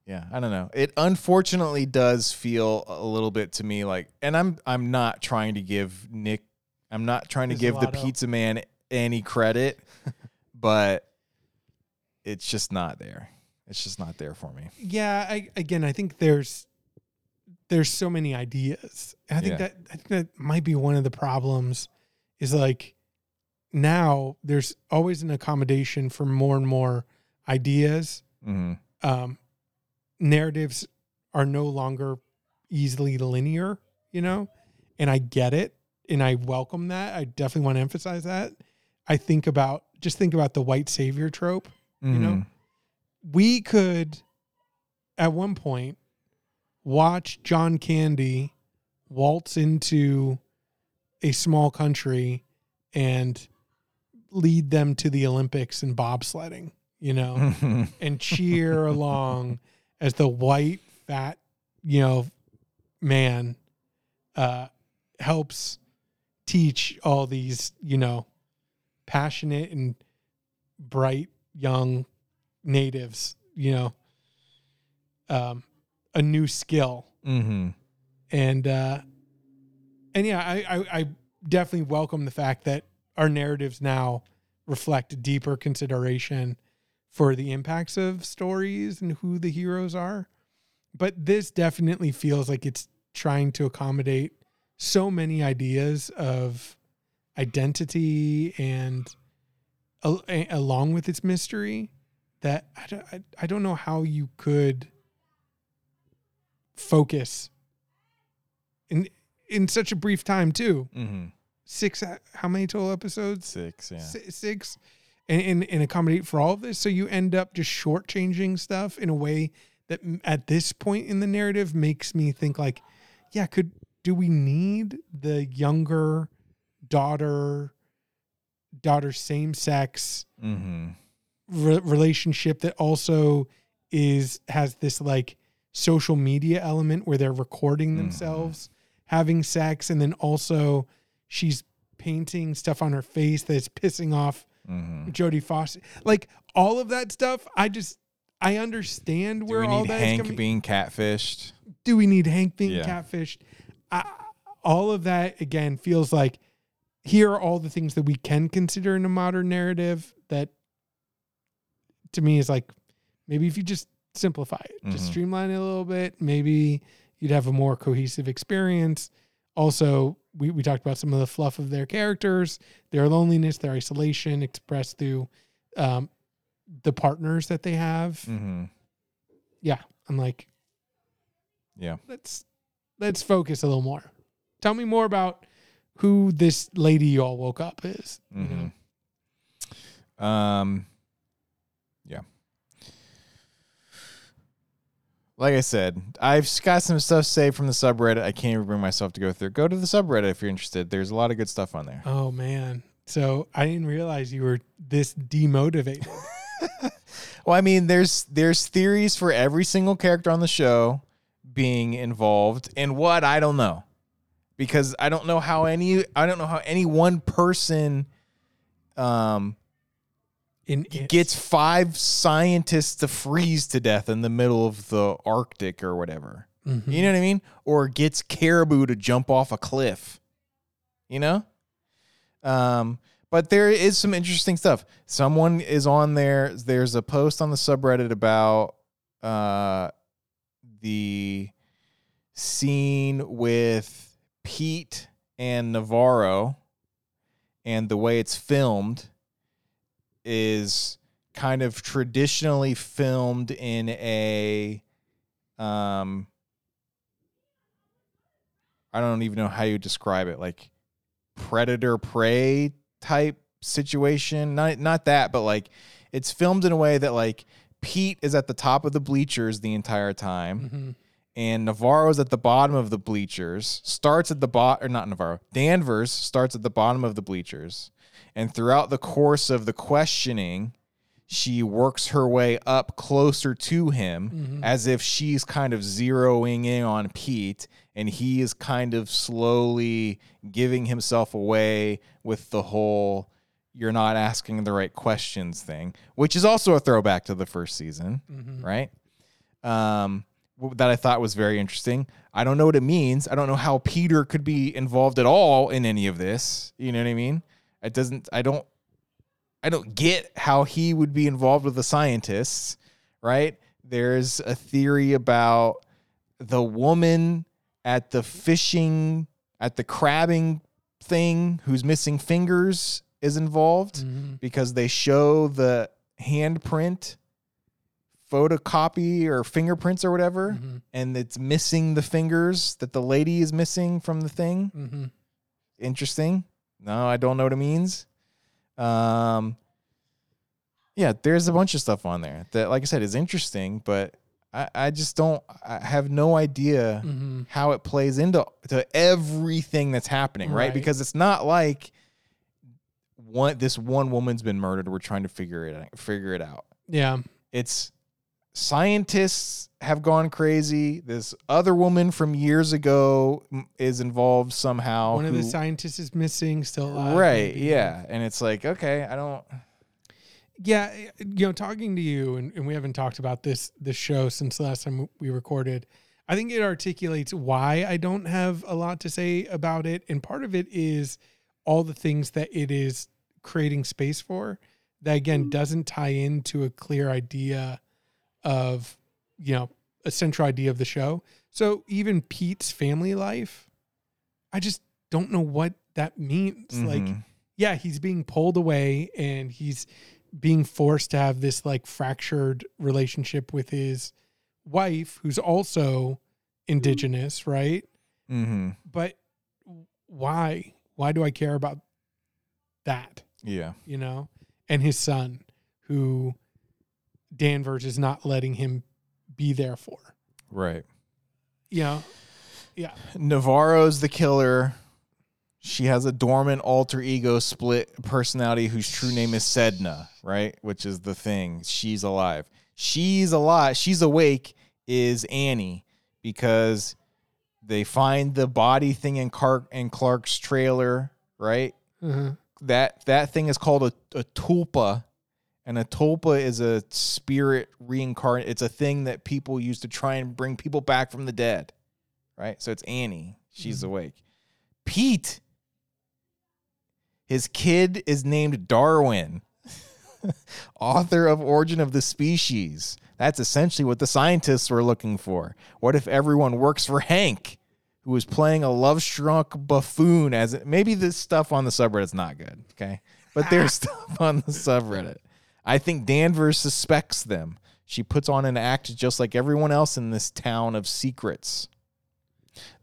yeah, I don't know. It unfortunately does feel a little bit to me like and I'm I'm not trying to give Nick I'm not trying to give the pizza man any credit, but it's just not there. It's just not there for me. Yeah. I again, I think there's there's so many ideas. I think Yeah. that I think that might be one of the problems. Is like now there's always an accommodation for more and more ideas. hmm um, narratives are no longer easily linear, you know, and I get it and I welcome that. I definitely want to emphasize that. I think about just think about the white savior trope. You know? We could, at one point, watch John Candy waltz into a small country and lead them to the Olympics in bobsledding, you know and cheer along as the white fat you know man uh helps teach all these you know passionate and bright young natives you know um a new skill. Hmm and uh and yeah I, I i definitely welcome the fact that our narratives now reflect deeper consideration for the impacts of stories and who the heroes are. But this definitely feels like it's trying to accommodate so many ideas of identity and al- along with its mystery that I don't, I, I don't know how you could focus in in such a brief time too. Hmm six how many total episodes? Six, yeah. Si- six? And, and and accommodate for all of this? So you end up just shortchanging stuff in a way that at this point in the narrative makes me think like yeah could do we need the younger daughter daughter same sex hmm re- relationship that also is has this like social media element where they're recording Mhm. themselves having sex and then also she's painting stuff on her face that's pissing off hmm Jodie Foster like all of that stuff I just I understand where all that is Hank coming being catfished? do we need Hank being Yeah. catfished? I, all of that again feels like here are all the things that we can consider in a modern narrative that to me is like maybe if you just simplify it, just Mhm. streamline it a little bit, maybe you'd have a more cohesive experience. Also, we, we talked about some of the fluff of their characters, their loneliness, their isolation expressed through um, the partners that they have. hmm Yeah, I'm like, Yeah. let's let's focus a little more. Tell me more about who this lady you all woke up is. you know? hmm Um, yeah. Like I said, I've got some stuff saved from the subreddit. I can't even bring myself to go through. Go to the subreddit if you're interested. There's a lot of good stuff on there. Oh man. So I didn't realize you were this demotivated. Well, I mean, there's there's theories for every single character on the show being involved in what I don't know, because I don't know how any I don't know how any one person um In it. gets five scientists to freeze to death in the middle of the Arctic or whatever. Mhm. You know what I mean? Or gets caribou to jump off a cliff. You know? Um, but there is some interesting stuff. Someone is on there. There's a post on the subreddit about uh the scene with Pete and Navarro and the way it's filmed is kind of traditionally filmed in a um I don't even know how you describe it, like predator prey type situation. Not not that, but like it's filmed in a way that like Pete is at the top of the bleachers the entire time Mhm. and Navarro's at the bottom of the bleachers, starts at the bot or not Navarro, Danvers starts at the bottom of the bleachers. And throughout the course of the questioning, she works her way up closer to him as if she's kind of zeroing in on Pete and he is kind of slowly giving himself away with the whole you're not asking the right questions thing, which is also a throwback to the first season, right? Um, that I thought was very interesting. I don't know what it means. I don't know how Peter could be involved at all in any of this. You know what I mean? It doesn't. I don't. I don't get how he would be involved with the scientists, right? There's a theory about the woman at the fishing at the crabbing thing who's missing fingers is involved Mhm. because they show the handprint photocopy or fingerprints or whatever Mhm. and it's missing the fingers that the lady is missing from the thing Mhm. interesting no i don't know what it means um yeah there's a bunch of stuff on there that like i said is interesting but i, I just don't i have no idea Mhm. how it plays into to everything that's happening right, Right. because it's not like one this one woman's been murdered we're trying to figure it out figure it out Yeah. it's scientists have gone crazy this other woman from years ago is involved somehow One of the scientists is missing, still alive. right maybe. yeah and it's like okay i don't yeah eh, you know talking to you and, and we haven't talked about this this show since the last time we recorded i think it articulates why i don't have a lot to say about it and part of it is all the things that it is creating space for that again mm. doesn't tie into a clear idea of you know a central idea of the show so even pete's family life i just don't know what that means like Mhm. yeah, he's being pulled away and he's being forced to have this like fractured relationship with his wife, who's also indigenous, right? Mhm. But why? Why do I care about that? yeah You know? And his son, who Danvers is not letting him be there for. right You know? Yeah. navarro's the killer she has a dormant alter ego split personality whose true name is sedna right which is the thing she's alive she's alive she's awake is annie because they find the body thing in Clark in Clark's trailer, right? Uh-huh. That that thing is called a, a tulpa, and a tulpa is a spirit reincarnate. It's a thing that people use to try and bring people back from the dead, right? So it's Annie. She's mm-hmm. awake. Pete, his kid is named Darwin, author of Origin of the Species. That's essentially what the scientists were looking for. What if everyone works for Hank, who is playing a love-struck buffoon? As maybe this stuff on the subreddit's not good, okay? But there's stuff on the subreddit. I think Danvers suspects them. She puts on an act just like everyone else in this town of secrets.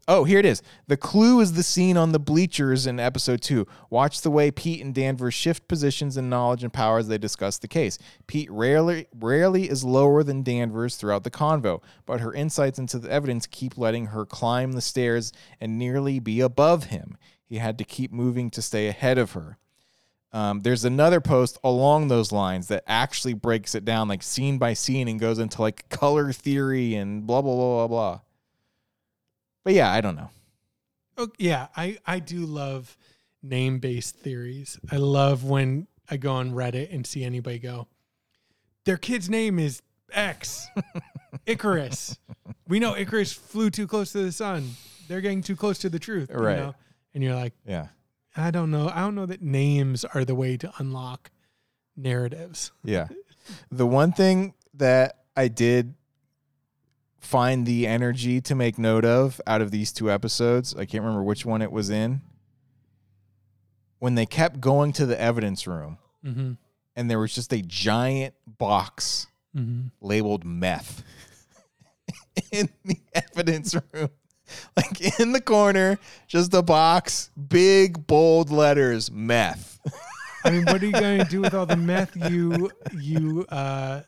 Oh, here it is. The clue is the scene on the bleachers in episode two. Watch the way Pete and Danvers shift positions in knowledge and power as they discuss the case. Pete rarely rarely is lower than Danvers throughout the convo, but her insights into the evidence keep letting her climb the stairs and nearly be above him. He had to keep moving to stay ahead of her. Um, there's another post along those lines that actually breaks it down like scene by scene and goes into like color theory and blah blah blah blah blah. But yeah, I don't know. Oh, yeah, I I do love name based theories. I love when I go on Reddit and see anybody go, their kid's name is X, Icarus. We know Icarus flew too close to the sun. They're getting too close to the truth, you Right. know? And you're like, Yeah. I don't know. I don't know that names are the way to unlock narratives. Yeah. The one thing that I did find the energy to make note of out of these two episodes, I can't remember which one it was in. When they kept going to the evidence room Mm-hmm. and there was just a giant box Mm-hmm. labeled meth in the evidence room. like in the corner, just a box, big bold letters, meth. I mean, what are you going to do with all the meth you you uh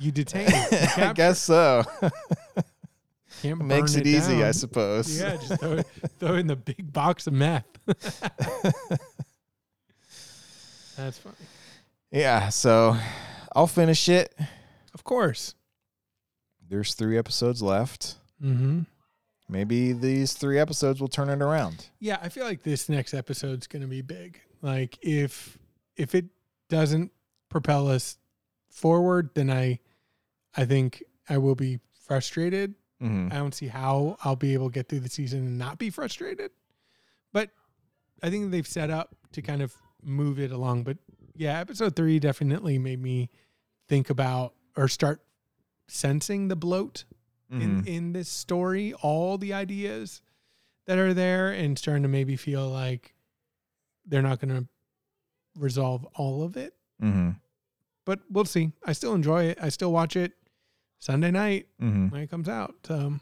you detain? You I guess so. Makes it, easy, I suppose. Yeah, just throw, it- throw in the big box of meth. That's funny. Yeah, so I'll finish it. Of course. There's three episodes left. Mm-hmm. Maybe these three episodes will turn it around. Yeah, I feel like this next episode's going to be big. Like if if it doesn't propel us forward, then I I think I will be frustrated. hmm I don't see how I'll be able to get through the season and not be frustrated. But I think they've set up to kind of move it along. But yeah, episode three definitely made me think about or start sensing the bloat Mm-hmm. in, in this story, all the ideas that are there, and starting to maybe feel like they're not going to resolve all of it. hmm But we'll see. I still enjoy it. I still watch it Sunday night hmm when it comes out. Um,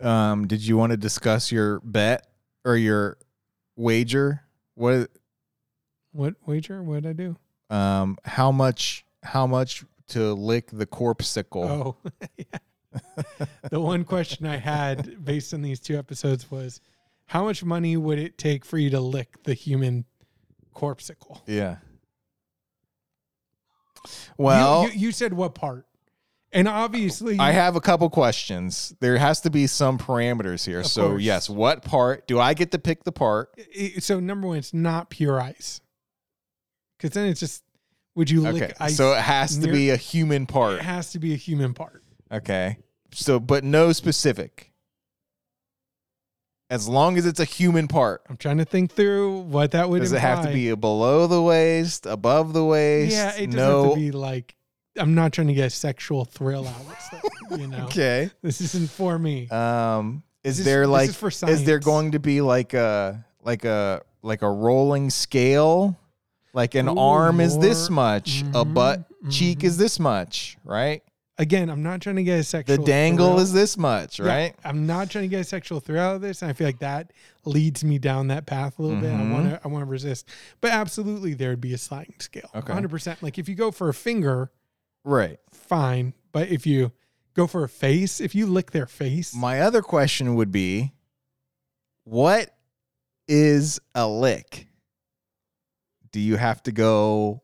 Um, did you want to discuss your bet or your wager? What what wager? What did I do? um how much how much to lick the corpsicle? Oh, yeah. The one question I had based on these two episodes was how much money would it take for you to lick the human corpsicle? Yeah. Well, you, you said what part? And obviously, I have a couple questions. There has to be some parameters here. So, course. yes, what part do I get to pick the part? so number one, it's not pure ice. Because then it's just, would you Okay. lick ice? So it has to be a human part. It has to be a human part. Okay. So, but no specific. As long as it's a human part. I'm trying to think through what that would. Does it have to be a below the waist, above the waist? Yeah, it doesn't no. have to be like. I'm not trying to get a sexual thrill out of this. You know, Okay. this isn't for me. Um, is This- there like is is there going to be like a like a like a rolling scale? Like an Ooh, arm is this much, a Mhm, butt cheek mhm. is this much, right? Again, I'm not trying to get a sexual. The dangle thrill. is this much, Yeah, right? I'm not trying to get a sexual thrill out of this, and I feel like that leads me down that path a little bit. I want to, mm-hmm. I want to resist, but absolutely, there would be a sliding scale. Okay. 100. percent Like if you go for a finger, Right. fine, but if you go for a face, if you lick their face, My other question would be what is a lick? Do you have to go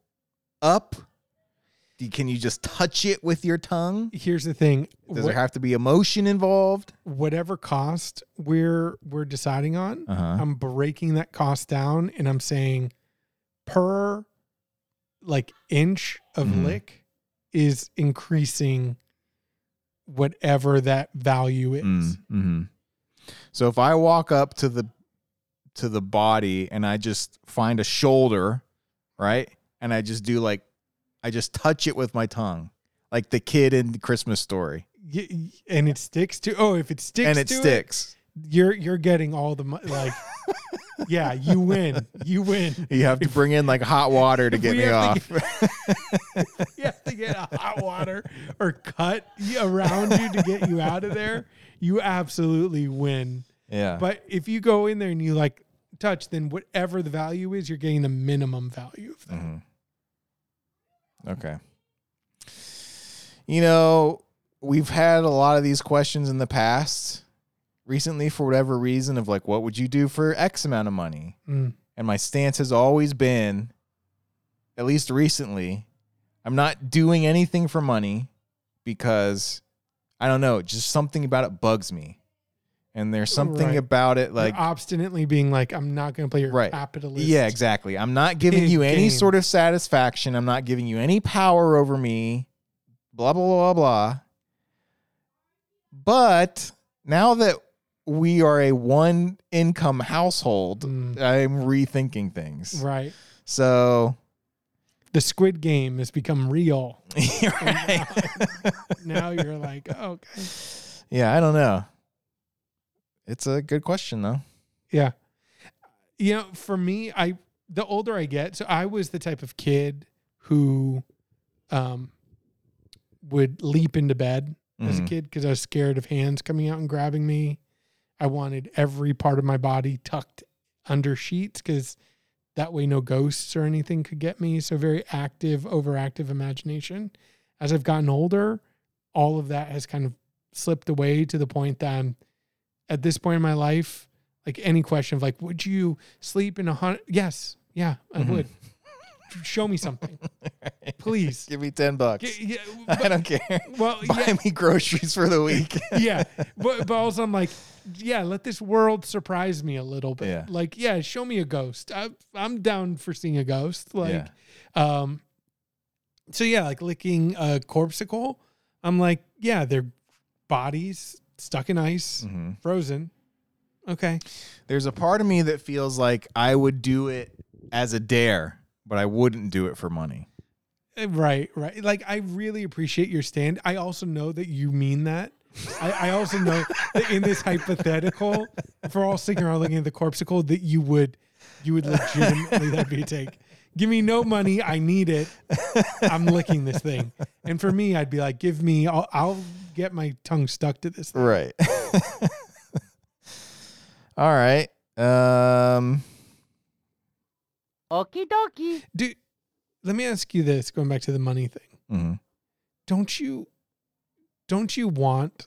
up? Can you just touch it with your tongue? here's the thing: Does What- there have to be emotion involved? whatever cost we're we're deciding on, Uh-huh. I'm breaking that cost down, and I'm saying per like inch of Mhm. lick is increasing whatever that value is. Mm-hmm. So if I walk up to the to the body and I just find a shoulder, right? And I just do like I just touch it with my tongue. Like the kid in the Christmas story. Y- and it sticks to oh if it sticks and it to sticks. it, you're you're getting all the mo- like yeah you win you win You have to bring in like hot water to get me off. to you have to get a hot water or cut around you to get you out of there you absolutely win yeah. but if you go in there and you like touch then whatever the value is you're getting the minimum value of that Mhm. Okay. You know, we've had a lot of these questions in the past recently for whatever reason of like, what would you do for X amount of money? Mm. And my stance has always been, at least recently, I'm not doing anything for money because I don't know, just something about it bugs me. And there's something Right. about it like You're obstinately being like i'm not going to play your Right. capitalist Yeah, exactly. I'm not giving you any game. sort of satisfaction. I'm not giving you any power over me. Blah blah blah blah. But now that we are a one income household, Mm. I'm rethinking things. right So the squid game has become real right. now you're like oh, okay yeah, I don't know. It's a good question though. Yeah. You know, for me, I the older I get, so I was the type of kid who um would leap into bed as a Mhm. kid because I was scared of hands coming out and grabbing me. I wanted every part of my body tucked under sheets because that way no ghosts or anything could get me. So very active, overactive imagination. As I've gotten older, all of that has kind of slipped away to the point that I'm at this point in my life, like any question of like, would you sleep in a hundred? Yes, yeah, I Mhm. would. Show me something, please. Give me 10 bucks. G- yeah, I don't care. well, Buy yeah, me groceries for the week. yeah, but but also I'm like, yeah, let this world surprise me a little bit. Yeah. Like, yeah, show me a ghost. I, I'm down for seeing a ghost. Like, Yeah. um, so yeah, like licking a corpsicle. I'm like, yeah, their bodies stuck in ice, Mhm. frozen. Okay, There's a part of me that feels like I would do it as a dare, but I wouldn't do it for money. Uh, right, right. Like, I really appreciate your stand. I also know that you mean that. I, I also know that in this hypothetical, for all sitting around looking at the corpsicle, that you would, you would legitimately that'd be a take. Give me no money. I need it. I'm licking this thing. And for me, I'd be like, give me. I'll, I'll get my tongue stuck to this. Thing. Right. All right. Um Okie dokie. Dude, let me ask you this. Going back to the money thing, Mm-hmm. don't you, don't you want,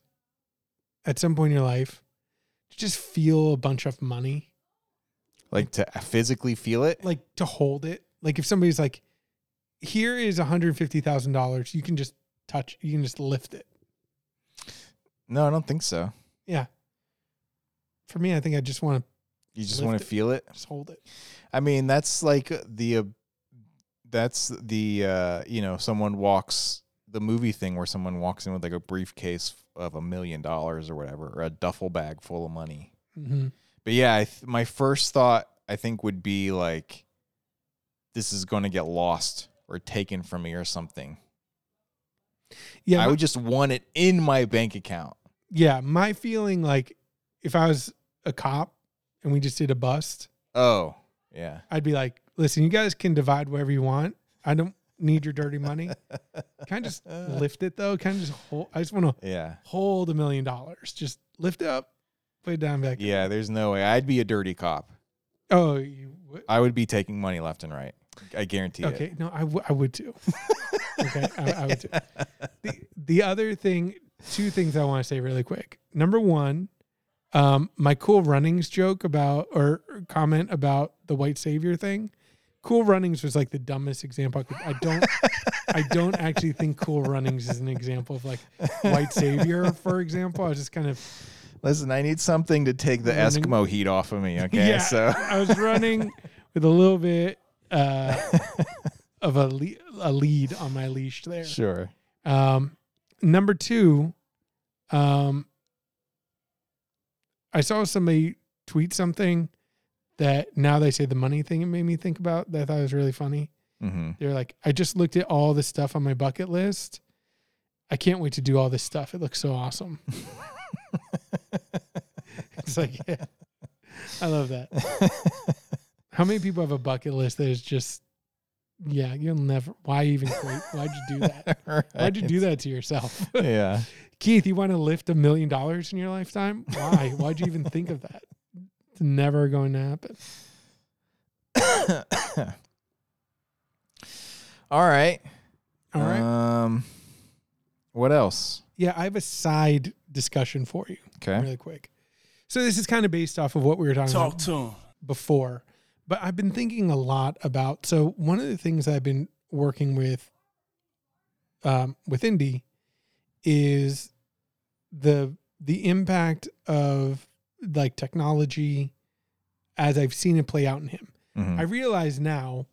at some point in your life, to just feel a bunch of money? like to physically feel it. like to hold it. Like if somebody's like, here is $150,000, you can just touch, you can just lift it. No, I don't think so. Yeah. For me, I think I just want to You just want to feel it. just hold it. I mean, that's like the uh, that's the uh, you know, someone walks the movie thing where someone walks in with like a briefcase of a million dollars or whatever, or a duffel bag full of money. hmm But yeah, I th- my first thought I think would be like, this is going to get lost or taken from me or something. Yeah. I would just want it in my bank account. Yeah. My feeling like if I was a cop and we just did a bust, Oh, yeah. I'd be like, listen, you guys can divide whatever you want. I don't need your dirty money. Can I just lift it though? Can I just hold? I just want to Yeah. hold a million dollars. Just lift it up, put it down back. Yeah, there's no way. I'd be a dirty cop. Oh, you would? I would be taking money left and right. I guarantee it. Okay, no, I, w- I would too. okay, I, I would too. The, the other thing, two things I want to say really quick. Number one, um, my cool runnings joke about or comment about the white savior thing. Cool runnings was like the dumbest example. I, could, I don't, I don't actually think cool runnings is an example of like white savior. For example, I was just kind of Listen, I need something to take the Running- Eskimo heat off of me. Okay, Yeah, so I was running with a little bit uh, of a le- a lead on my leash there. sure. Um, number two, um, I saw somebody tweet something that now they say the money thing it made me think about that I thought it was really funny. hmm They're like, I just looked at all the stuff on my bucket list. I can't wait to do all this stuff. It looks so awesome. it's like, yeah, I love that. How many people have a bucket list that is just, yeah, you'll never, why even create, why'd you do that? Why'd you do that to yourself? yeah. Keith, you want to lift a million dollars in your lifetime? Why? Why'd you even think of that? It's never going to happen. All right. All right. Um, what else? yeah, I have a side discussion for you. Okay. really quick. So this is kind of based off of what we were talking Talk about to him. before, but I've been thinking a lot about. So one of the things I've been working with, um, with Indy, is the the impact of like technology as I've seen it play out in him. Mhm. I realize now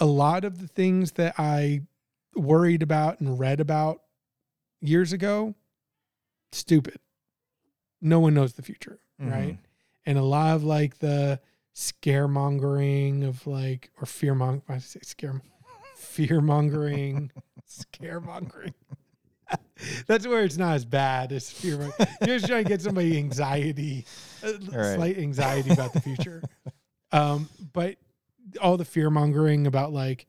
a lot of the things that I worried about and read about years ago, stupid. No one knows the future, right? Mhm. And a lot of like the scaremongering of like or fearmongering. I say scare fear mongering, scaremongering. That's where it's not as bad as fear. You're just trying to get somebody anxiety, uh, Right. slight anxiety about the future. Um, but all the fear mongering about like,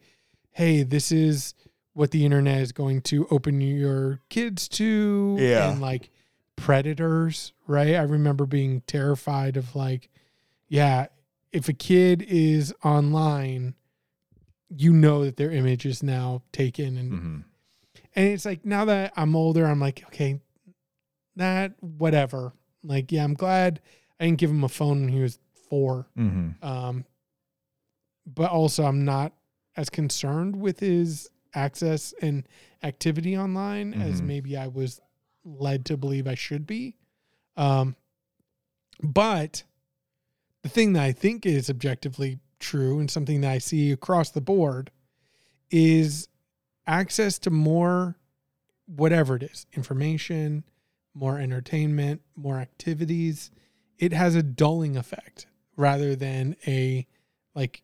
hey, this is what the internet is going to open your kids to, Yeah. and like predators, right? I remember being terrified of like, yeah, if a kid is online, you know that their image is now taken and Mhm. and it's like now that I'm older, I'm like, okay, that whatever. Like, yeah, I'm glad I didn't give him a phone when he was four. Mhm. Um, but also, I'm not as concerned with his access and activity online as Mhm. maybe I was led to believe I should be. Um, but the thing that I think is objectively true and something that I see across the board is access to more, whatever it is, information, more entertainment, more activities. It has a dulling effect rather than a like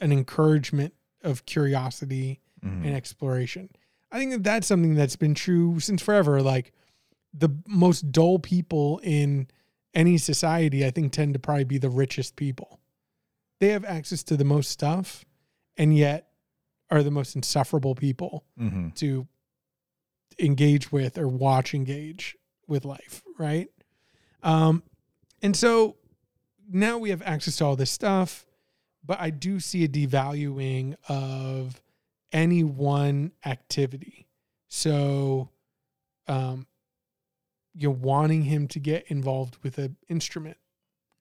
an encouragement of curiosity Mhm. and exploration. I think that that's something that's been true since forever. Like the most dull people in any society, I think, tend to probably be the richest people. They have access to the most stuff and yet are the most insufferable people Mhm. to engage with or watch engage with life, right? Um, and so now we have access to all this stuff, but I do see a devaluing of any one activity. So, um, you're wanting him to get involved with an instrument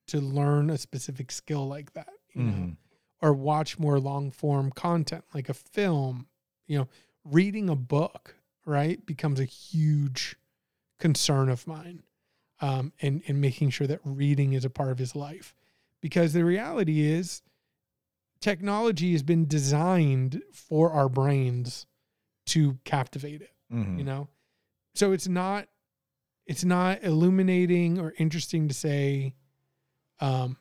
to learn a specific skill like that, you know, Mhm. or watch more long form content like a film, you know, reading a book, right, becomes a huge concern of mine. Um, and, and making sure that reading is a part of his life. Because the reality is, technology has been designed for our brains to captivate it Mhm. you know so it's not it's not illuminating or interesting to say um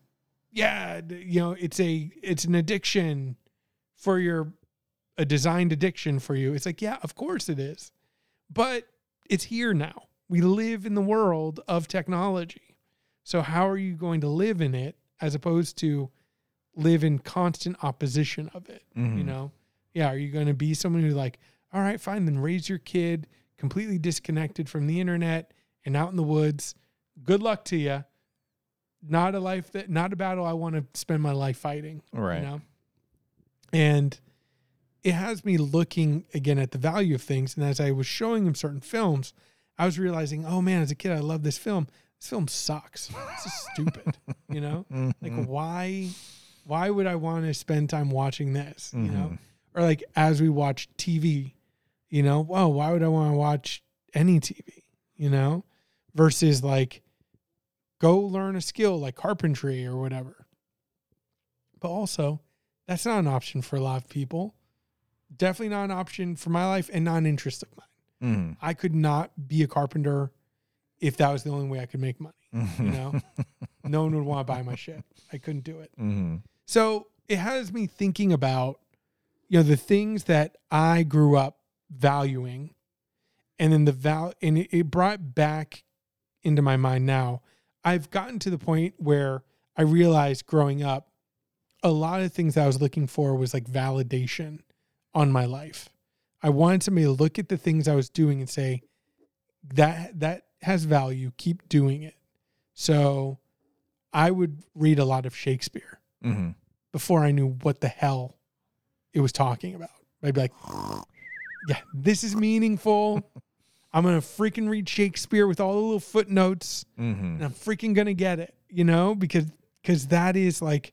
yeah you know it's a it's an addiction for your a designed addiction for you. It's like yeah of course it is. But it's here now. We live in the world of technology. So how are you going to live in it as opposed to live in constant opposition of it you Mhm. know? Yeah are you going to be someone who like all right fine then raise your kid completely disconnected from the internet and out in the woods. Good luck to you not a life that not a battle i want to spend my life fighting Right. you know? And it has me looking again at the value of things and as i was showing him certain films i was realizing oh man as a kid i love this film. This film sucks. This is stupid you know? Like Mhm. why why would i want to spend time watching this you know? Mhm. or like as we watch tv you know? Whoa why would i want to watch any tv you know versus like go learn a skill like carpentry or whatever. But also that's not an option for a lot of people. Definitely not an option for my life and not an interest of mine. Mhm. i could not be a carpenter if that was the only way i could make money you know? No one would want to buy my shit. I couldn't do it. Mhm. so it has me thinking about, you know, the things that I grew up valuing, and then the val, and it, it brought back into my mind now. I've gotten to the point where I realized growing up, a lot of things I was looking for was like validation on my life. I wanted somebody to look at the things I was doing and say, that that has value. Keep doing it. So I would read a lot of Shakespeare Mhm. before I knew what the hell it was talking about. I'd be like, yeah, this is meaningful. I'm going to freaking read Shakespeare with all the little footnotes Mhm. and I'm freaking going to get it, you know, because cuz that is like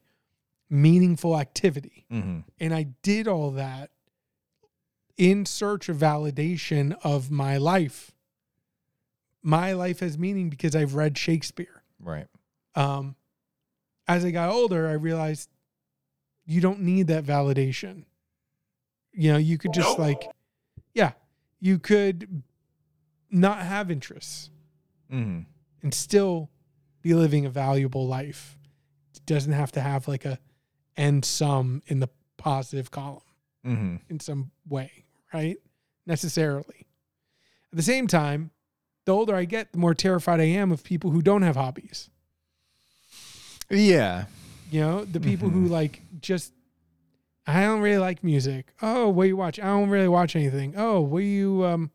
meaningful activity. Mhm. And I did all that in search of validation of my life. My life has meaning because I've read Shakespeare Right. um, as I got older, I realized you don't need that validation. You know, you could just like, yeah, you could not have interests Mhm. and still be living a valuable life. It doesn't have to have like a end sum in the positive column Mhm. in some way, right? Necessarily. At the same time, the older I get, the more terrified I am of people who don't have hobbies. Yeah. You know, the people who like just I don't really like music. Oh, what you watch? I don't really watch anything. Oh, what you um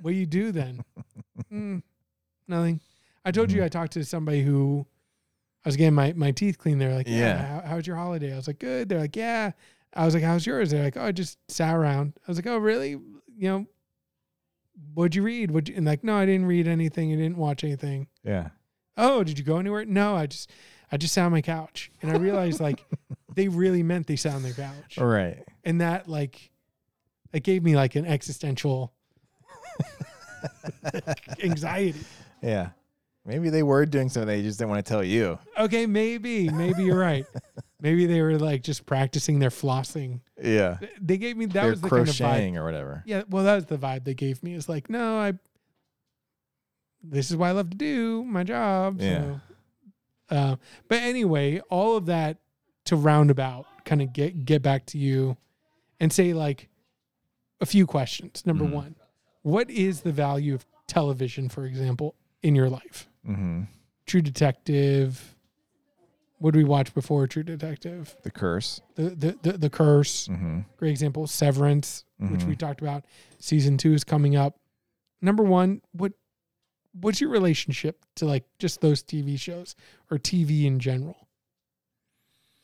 what do you do then? mm, nothing. I told you Mhm. I talked to somebody who I was getting my, my teeth cleaned. They're like, yeah, Yeah. how, how's your holiday? I was like, good. They're like, yeah. I was like, how's yours? They're like, oh, I just sat around. I was like, oh, really? You know, what'd you read? What'd you, and like, no, I didn't read anything. I didn't watch anything. Yeah. Oh, did you go anywhere? No, I just, I just sat on my couch. And I realized like they really meant they sat on their couch. All right. And that like, it gave me like an existential anxiety. Yeah. Maybe they were doing something they just didn't want to tell you. Okay, maybe, maybe you're right. Maybe they were like just practicing their flossing. Yeah. They gave me that They're was the kind of vibe. crocheting or whatever. Yeah, well, that was the vibe they gave me. It's like, no, I. This is what I love to do, my job. Yeah. So. Uh, but anyway, all of that to roundabout kind of get get back to you, and say like a few questions. Number Mhm. one, what is the value of television, for example, in your life? Mm-hmm. True Detective. What did we watch before True Detective? The curse. The the the, the Curse. Mm-hmm. Great example. Severance, which we Mhm. talked about. Season two is coming up. Number one, what what's your relationship to like just those TV shows or TV in general?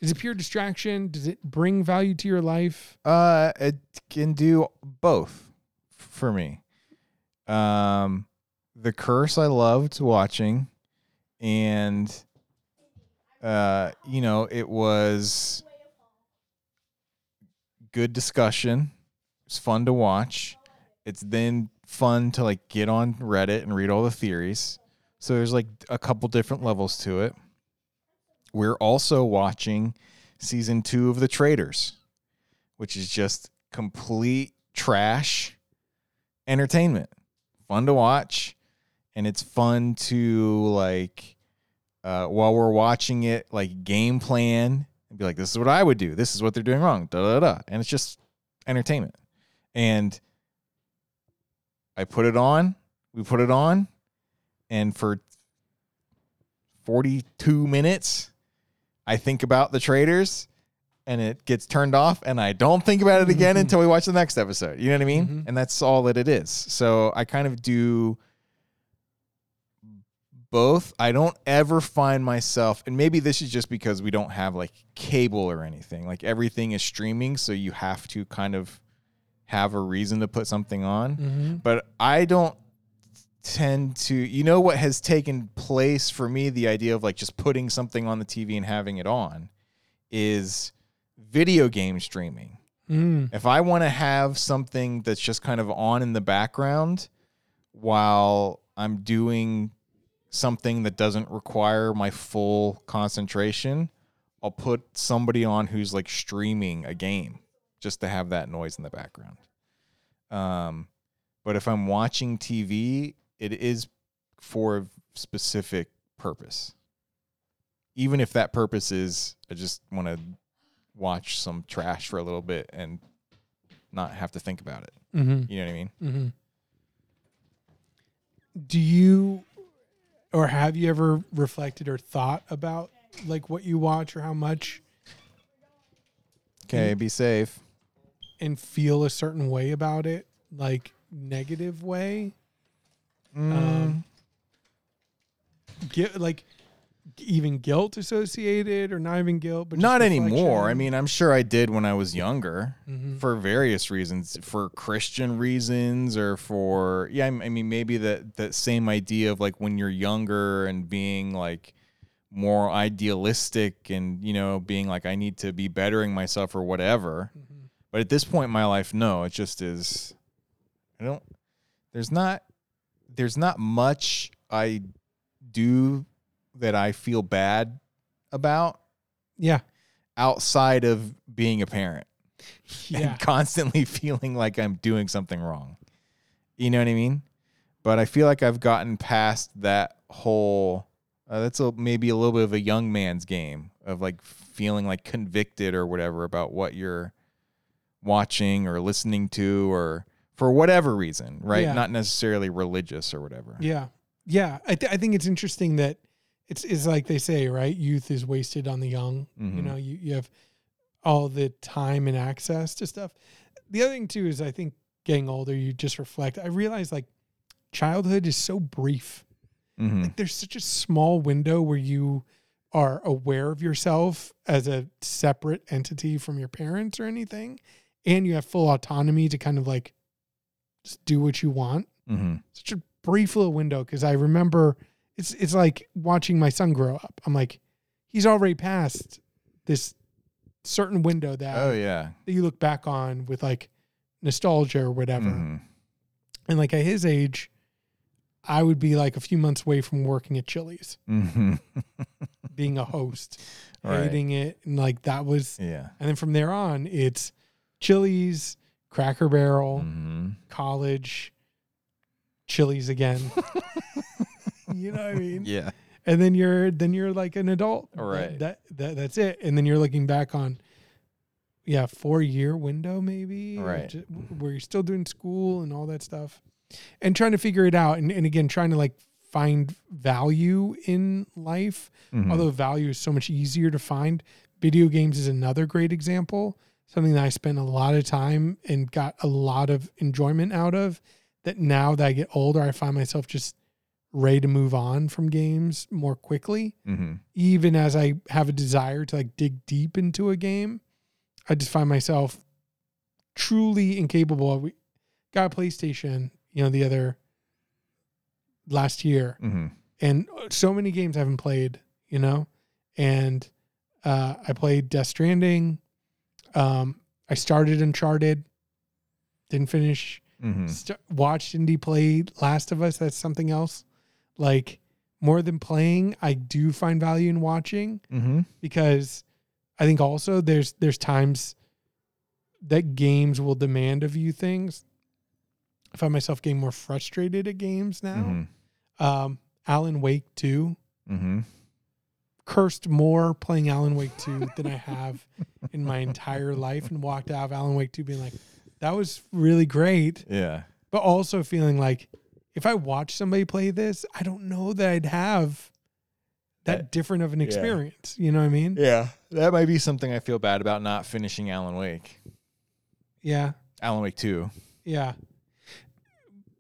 Is it pure distraction? Does it bring value to your life? Uh, it can do both for me. Um, the curse I loved watching, and uh, you know, it was good discussion. It's fun to watch. It's then fun to like get on Reddit and read all the theories. So there's like a couple different levels to it. We're also watching season two of The Traitors which is just complete trash entertainment. Fun to watch, and it's fun to like uh, while we're watching it, like game plan and be like, "This is what I would do. This is what they're doing wrong." Da da da, and it's just entertainment. And I put it on. We put it on, and for forty-two minutes, I think about the traitors and it gets turned off and I don't think about it again until we watch the next episode. You know what I mean? Mhm. And that's all that it is. So I kind of do both. I don't ever find myself and maybe this is just because we don't have like cable or anything. Like everything is streaming, so you have to kind of have a reason to put something on Mm-hmm. but I don't tend to you know what has taken place for me the idea of like just putting something on the TV and having it on is video game streaming. Mm. If I want to have something that's just kind of on in the background while I'm doing something that doesn't require my full concentration, I'll put somebody on who's like streaming a game just to have that noise in the background. Um, but if I'm watching TV, it is for a specific purpose. Even if that purpose is I just want to watch some trash for a little bit and not have to think about it. Mm-hmm. You know what I mean? Mm-hmm. Do you or have you ever reflected or thought about like what you watch or how much Okay, be safe. and feel a certain way about it, like negative way? Mm. Um, Get like even guilt associated or not even guilt, but just not anymore. I mean, I'm sure I did when I was younger Mhm. for various reasons, for Christian reasons or for yeah, I mean maybe that that same idea of like when you're younger and being like more idealistic and you know being like I need to be bettering myself or whatever. Mhm. But at this point in my life, no, it just is. I don't. There's not. There's not much I do that I feel bad about yeah, outside of being a parent yeah, and constantly feeling like I'm doing something wrong. You know what I mean? But I feel like I've gotten past that whole. Uh, that's a, maybe a little bit of a young man's game of like feeling like convicted or whatever about what you're watching or listening to or for whatever reason, right? Yeah. Not necessarily religious or whatever. yeah, yeah. I th- I think it's interesting that it's it's like they say, right? Youth is wasted on the young. You Mhm. know, you you have all the time and access to stuff. The other thing too is I think getting older, you just reflect. I realize like childhood is so brief. Mhm. Like there's such a small window where you are aware of yourself as a separate entity from your parents or anything, and you have full autonomy to kind of like just do what you want. Mhm. Such a brief little window because I remember it's it's like watching my son grow up. I'm like, he's already past this certain window that, Oh yeah. that you look back on with like nostalgia or whatever. Mhm. And like at his age, I would be like a few months away from working at Chili's, Mhm. being a host, Right. hating it. And like that was, Yeah. and then from there on, it's Chili's, Cracker Barrel, Mhm. college, Chili's again. you know what I mean? Yeah. And then you're then you're like an adult. That- Right. That, that that's it. And then you're looking back on yeah, four year window maybe. Right. where you're still doing school and all that stuff. And trying to figure it out. And, and again, trying to like find value in life. Mhm. Although value is so much easier to find. Video games is another great example. Something that I spent a lot of time and got a lot of enjoyment out of. That now that I get older, I find myself just ready to move on from games more quickly. Mhm. Even as I have a desire to like dig deep into a game, I just find myself truly incapable. We got a PlayStation, you know, the other last year, Mhm. and so many games I haven't played, you know, and uh, I played Death Stranding. Um, I started Uncharted, didn't finish. Mhm. St- watched Indy play Last of Us. That's something else. Like more than playing, I do find value in watching Mhm. because I think also there's there's times that games will demand of you things. I find myself getting more frustrated at games now. Mhm. Um, Alan Wake 2 Mhm. cursed more playing Alan Wake 2 than I have in my entire life and walked out of Alan Wake 2 being like, that was really great. Yeah. But also feeling like if I watch somebody play this, I don't know that I'd have that Uh, different of an yeah. experience. You know what I mean? Yeah. That might be something I feel bad about not finishing Alan Wake. Yeah. Alan Wake 2. Yeah.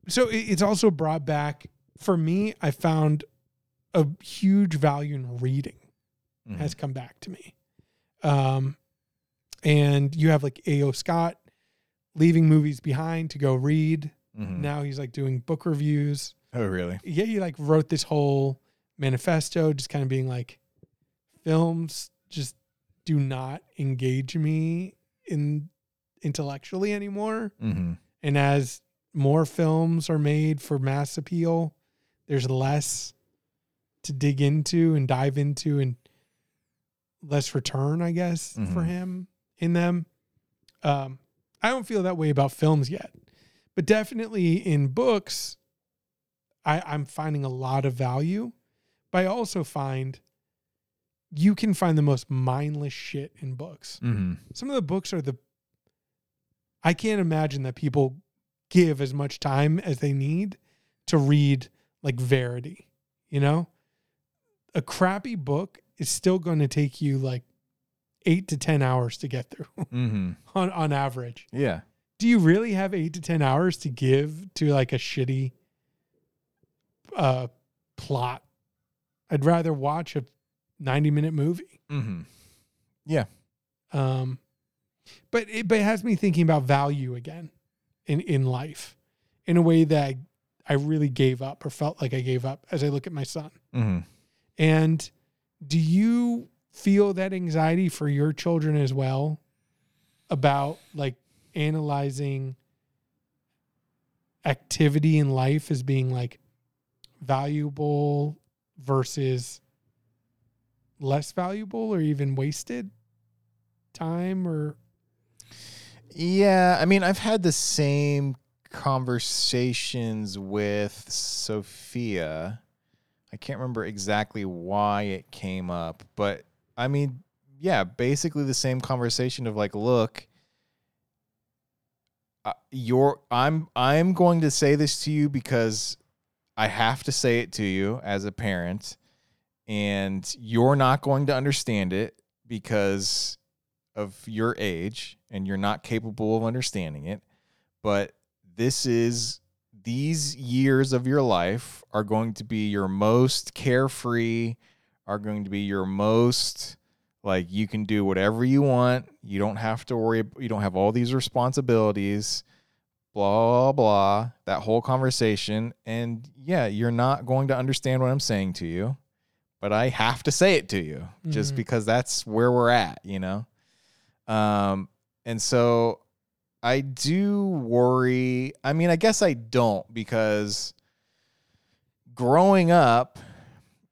So it's also brought back for me. I found a huge value in reading Mhm. has come back to me. Um, and you have like A.O. Scott leaving movies behind to go read. Mhm. Now he's like doing book reviews. Oh, really? Yeah, he like wrote this whole manifesto, just kind of being like, films just do not engage me in intellectually anymore. Mm-hmm. And as more films are made for mass appeal, there's less to dig into and dive into and less return, I guess, for Mhm. him in them. Um, I don't feel that way about films yet, but definitely in books, I, I'm finding a lot of value. But I also find you can find the most mindless shit in books Mm-hmm. some of the books are the I can't imagine that people give as much time as they need to read like Verity, you know? A crappy book is still going to take you like 8 to 10 hours to get through Mm-hmm. on on average. Yeah. Do you really have 8 to 10 hours to give to like a shitty uh plot? I'd rather watch a 90 minute movie. Mm-hmm. Um, but it, but it has me thinking about value again in, in life in a way that I, I really gave up or felt like I gave up as I look at my son. Mm-hmm. And do you feel that anxiety for your children as well about like analyzing activity in life as being like valuable versus less valuable or even wasted time or Yeah, I mean, I've had the same conversations with Sophia. I can't remember exactly why it came up, but I mean, yeah, basically the same conversation of like, look, uh, you're I'm I'm going to say this to you because I have to say it to you as a parent and you're not going to understand it because of your age and you're not capable of understanding it but this is these years of your life are going to be your most carefree, are going to be your most like you can do whatever you want. You don't have to worry, you don't have all these responsibilities, blah, blah, that whole conversation. And yeah, you're not going to understand what I'm saying to you, but I have to say it to you just Mhm. because that's where we're at, you know? Um, and so I do worry. I mean, I guess I don't because growing up,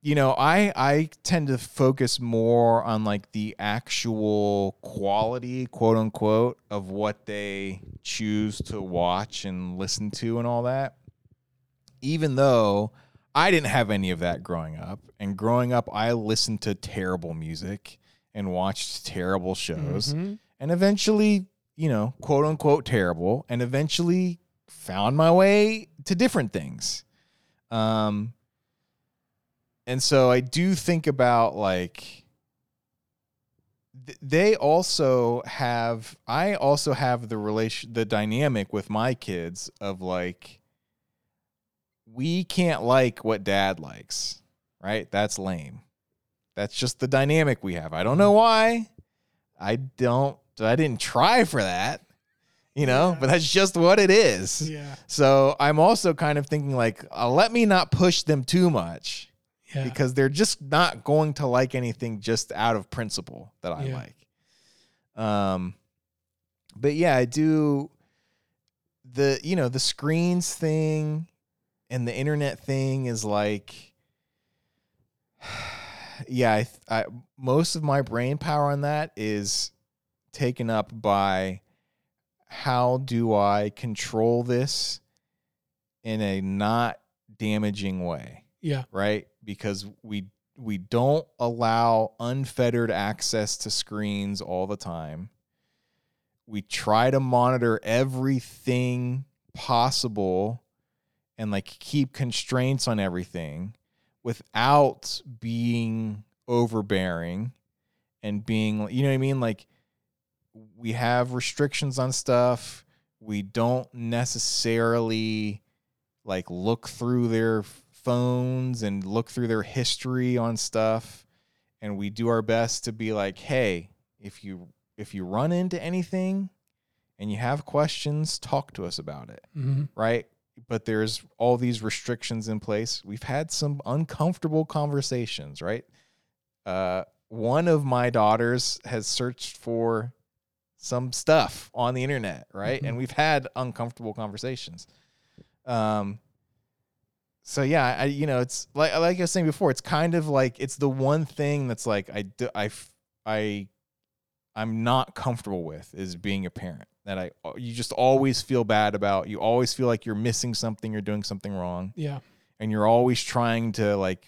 you know, I I tend to focus more on like the actual quality, quote unquote, of what they choose to watch and listen to and all that. Even though I didn't have any of that growing up, and growing up I listened to terrible music and watched terrible shows Mhm. and eventually, you know, quote unquote terrible, and eventually found my way to different things. Um, and so I do think about like th- they also have I also have the relation the dynamic with my kids of like we can't like what dad likes, right? That's lame. That's just the dynamic we have. I don't know why. I don't I didn't try for that, you know, Yeah. but that's just what it is. Yeah. So I'm also kind of thinking like, uh, let me not push them too much Yeah. because they're just not going to like anything just out of principle that I Yeah. like. Um, but yeah, I do the you know the screens thing and the internet thing is like yeah I, I most of my brain power on that is taken up by how do i control this in a not damaging way yeah. right because we we don't allow unfettered access to screens all the time. We try to monitor everything possible and like keep constraints on everything without being overbearing and being you know what I mean? Like we have restrictions on stuff. We don't necessarily like look through their phones and look through their history on stuff and we do our best to be like hey if you if you run into anything and you have questions talk to us about it hmm right? But there's all these restrictions in place. We've had some uncomfortable conversations, right? Uh, one of my daughters has searched for some stuff on the internet, right? Mhm. And we've had uncomfortable conversations. Um, so yeah, I you know it's like like I was saying before, it's kind of like it's the one thing that's like I do, i i'm not comfortable with is being a parent. That I you just always feel bad about. You always feel like you're missing something, you're doing something wrong, Yeah. and you're always trying to like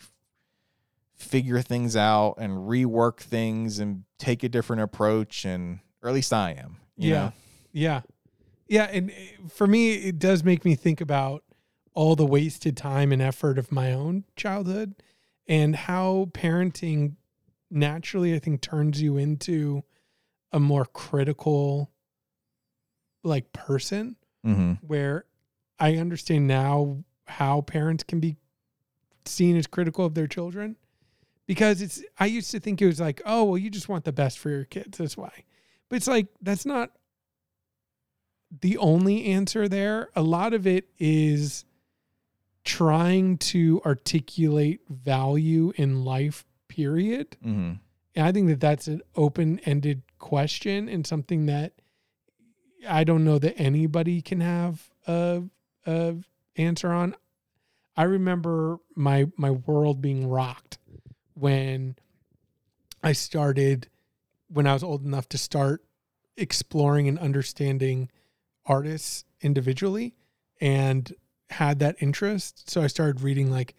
figure things out and rework things and take a different approach and or at least I am. you Yeah. know? Yeah. Yeah. And uh, for me, it does make me think about all the wasted time and effort of my own childhood and how parenting naturally, I think, turns you into a more critical, like, person Mm-hmm. where I understand now how parents can be seen as critical of their children because it's I used to think it was like, oh, well, you just want the best for your kids. That's why. But it's like that's not the only answer there. A lot of it is trying to articulate value in life, period. Mm-hmm. And I think that that's an open ended question and something that I don't know that anybody can have a, a answer on. I remember my my world being rocked when I started when I was old enough to start exploring and understanding artists individually and had that interest. So I started reading like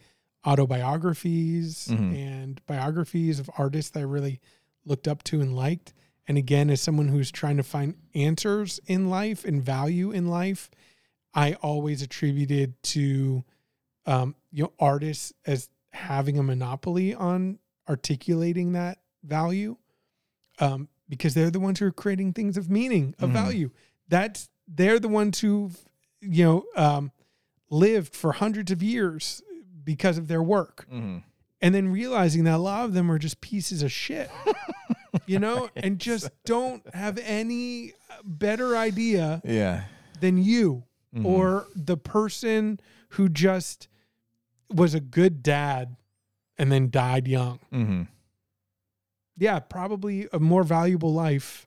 autobiographies Mhm. and biographies of artists that I really looked up to and liked. And again, as someone who's trying to find answers in life and value in life, I always attributed to um, you know artists as having a monopoly on articulating that value um, because they're the ones who are creating things of meaning of Mhm. value that's they're the ones who you know um, lived for hundreds of years because of their work. Hmm and then realizing that a lot of them are just pieces of shit you know and just don't have any better idea Yeah. than you Mhm. or the person who just was a good dad and then died young. Hmm yeah probably a more valuable life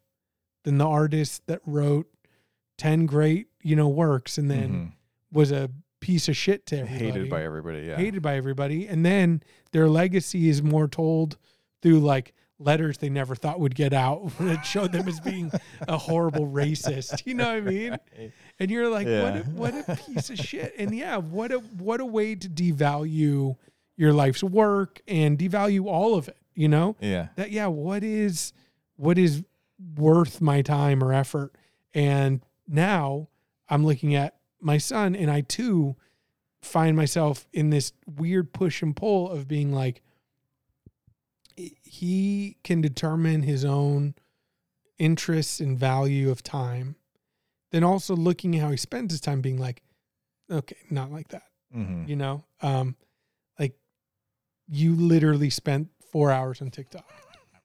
than the artist that wrote 10 great you know works and then was a piece of shit to everybody hated by everybody. Yeah. hated by everybody. And then their legacy is more told through like letters they never thought would get out that showed them as being a horrible racist. You know what i mean? And you're like what a, what a piece of shit. And yeah what a what a way to devalue your life's work and devalue all of it you know? Yeah. that yeah what is what is worth my time or effort? And now i'm looking at my son and i too find myself in this weird push and pull of being like he can determine his own interests and value of time then also looking at how he spends his time being like okay not like that hmm you know um like you literally spent four hours on tiktok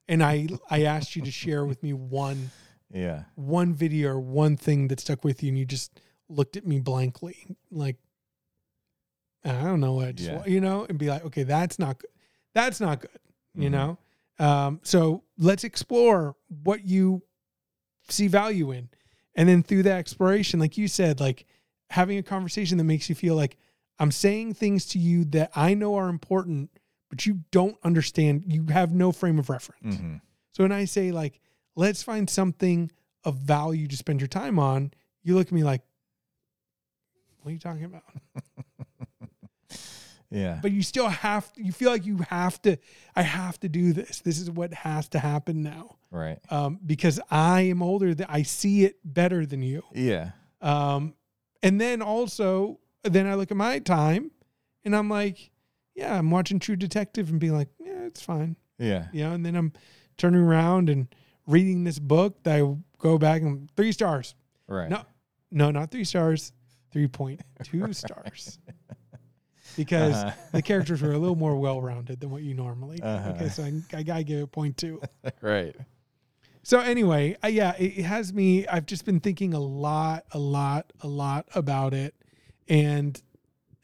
and i i asked you to share with me one Yeah. one video or one thing that stuck with you and you just looked at me blankly like i don't know what I just Yeah. you know and be like okay that's not good that's not good you Mhm. know um so let's explore what you see value in and then through that exploration like you said like having a conversation that makes you feel like i'm saying things to you that i know are important but you don't understand you have no frame of reference hmm so when I say like, let's find something of value to spend your time on, you look at me like, what are you talking about? Yeah. But you still have, you feel like you have to, I have to do this. This is what has to happen now. right. Um, because I am older, that I see it better than you. Yeah. Um, and then also, then I look at my time and I'm like, yeah, I'm watching True Detective and being like, yeah, it's fine. Yeah. you know, and then I'm turning around and reading this book that I go back and three stars. Right. No, no, not three stars, 3.2 stars. Because Uh-huh. the characters were a little more well rounded than what you normally do. Uh-huh. Okay, so I, I gotta give it point two. right. So anyway, uh, yeah, it, it has me. I've just been thinking a lot, a lot, a lot about it, and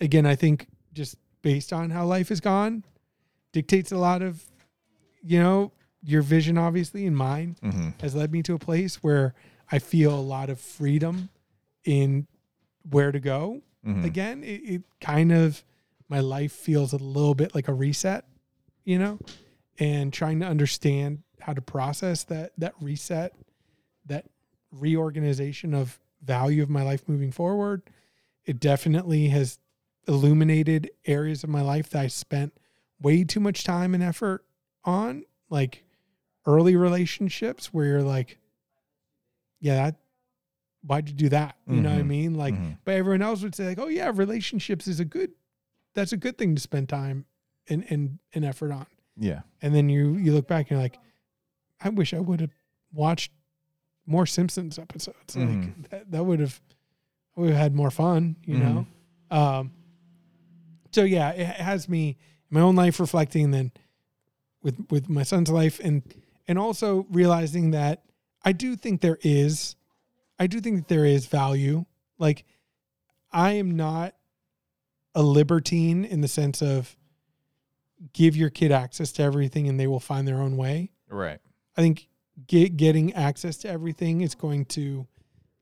again, I think just based on how life has gone, dictates a lot of, you know, your vision, obviously, and mine hmm has led me to a place where I feel a lot of freedom in where to go. hmm Again, it, it kind of my life feels a little bit like a reset, you know, and trying to understand how to process that that reset, that reorganization of value of my life moving forward. It definitely has illuminated areas of my life that I spent way too much time and effort on, like early relationships where you're like, yeah, that, why'd you do that? You know what I Mhm. mean? Like, Mhm. but everyone else would say like, oh yeah, relationships is a good, that's a good thing to spend time and and, and effort on. Yeah. And then you you look back and you're like, I wish I would have watched more Simpsons episodes. Like Mhm. that, that would have we would have had more fun, you Mhm. know. Um so yeah, it has me in my own life reflecting then with with my son's life and and also realizing that I do think there is I do think that there is value. Like I am not a libertine in the sense of give your kid access to everything and they will find their own way. Right. I think get, getting access to everything is going to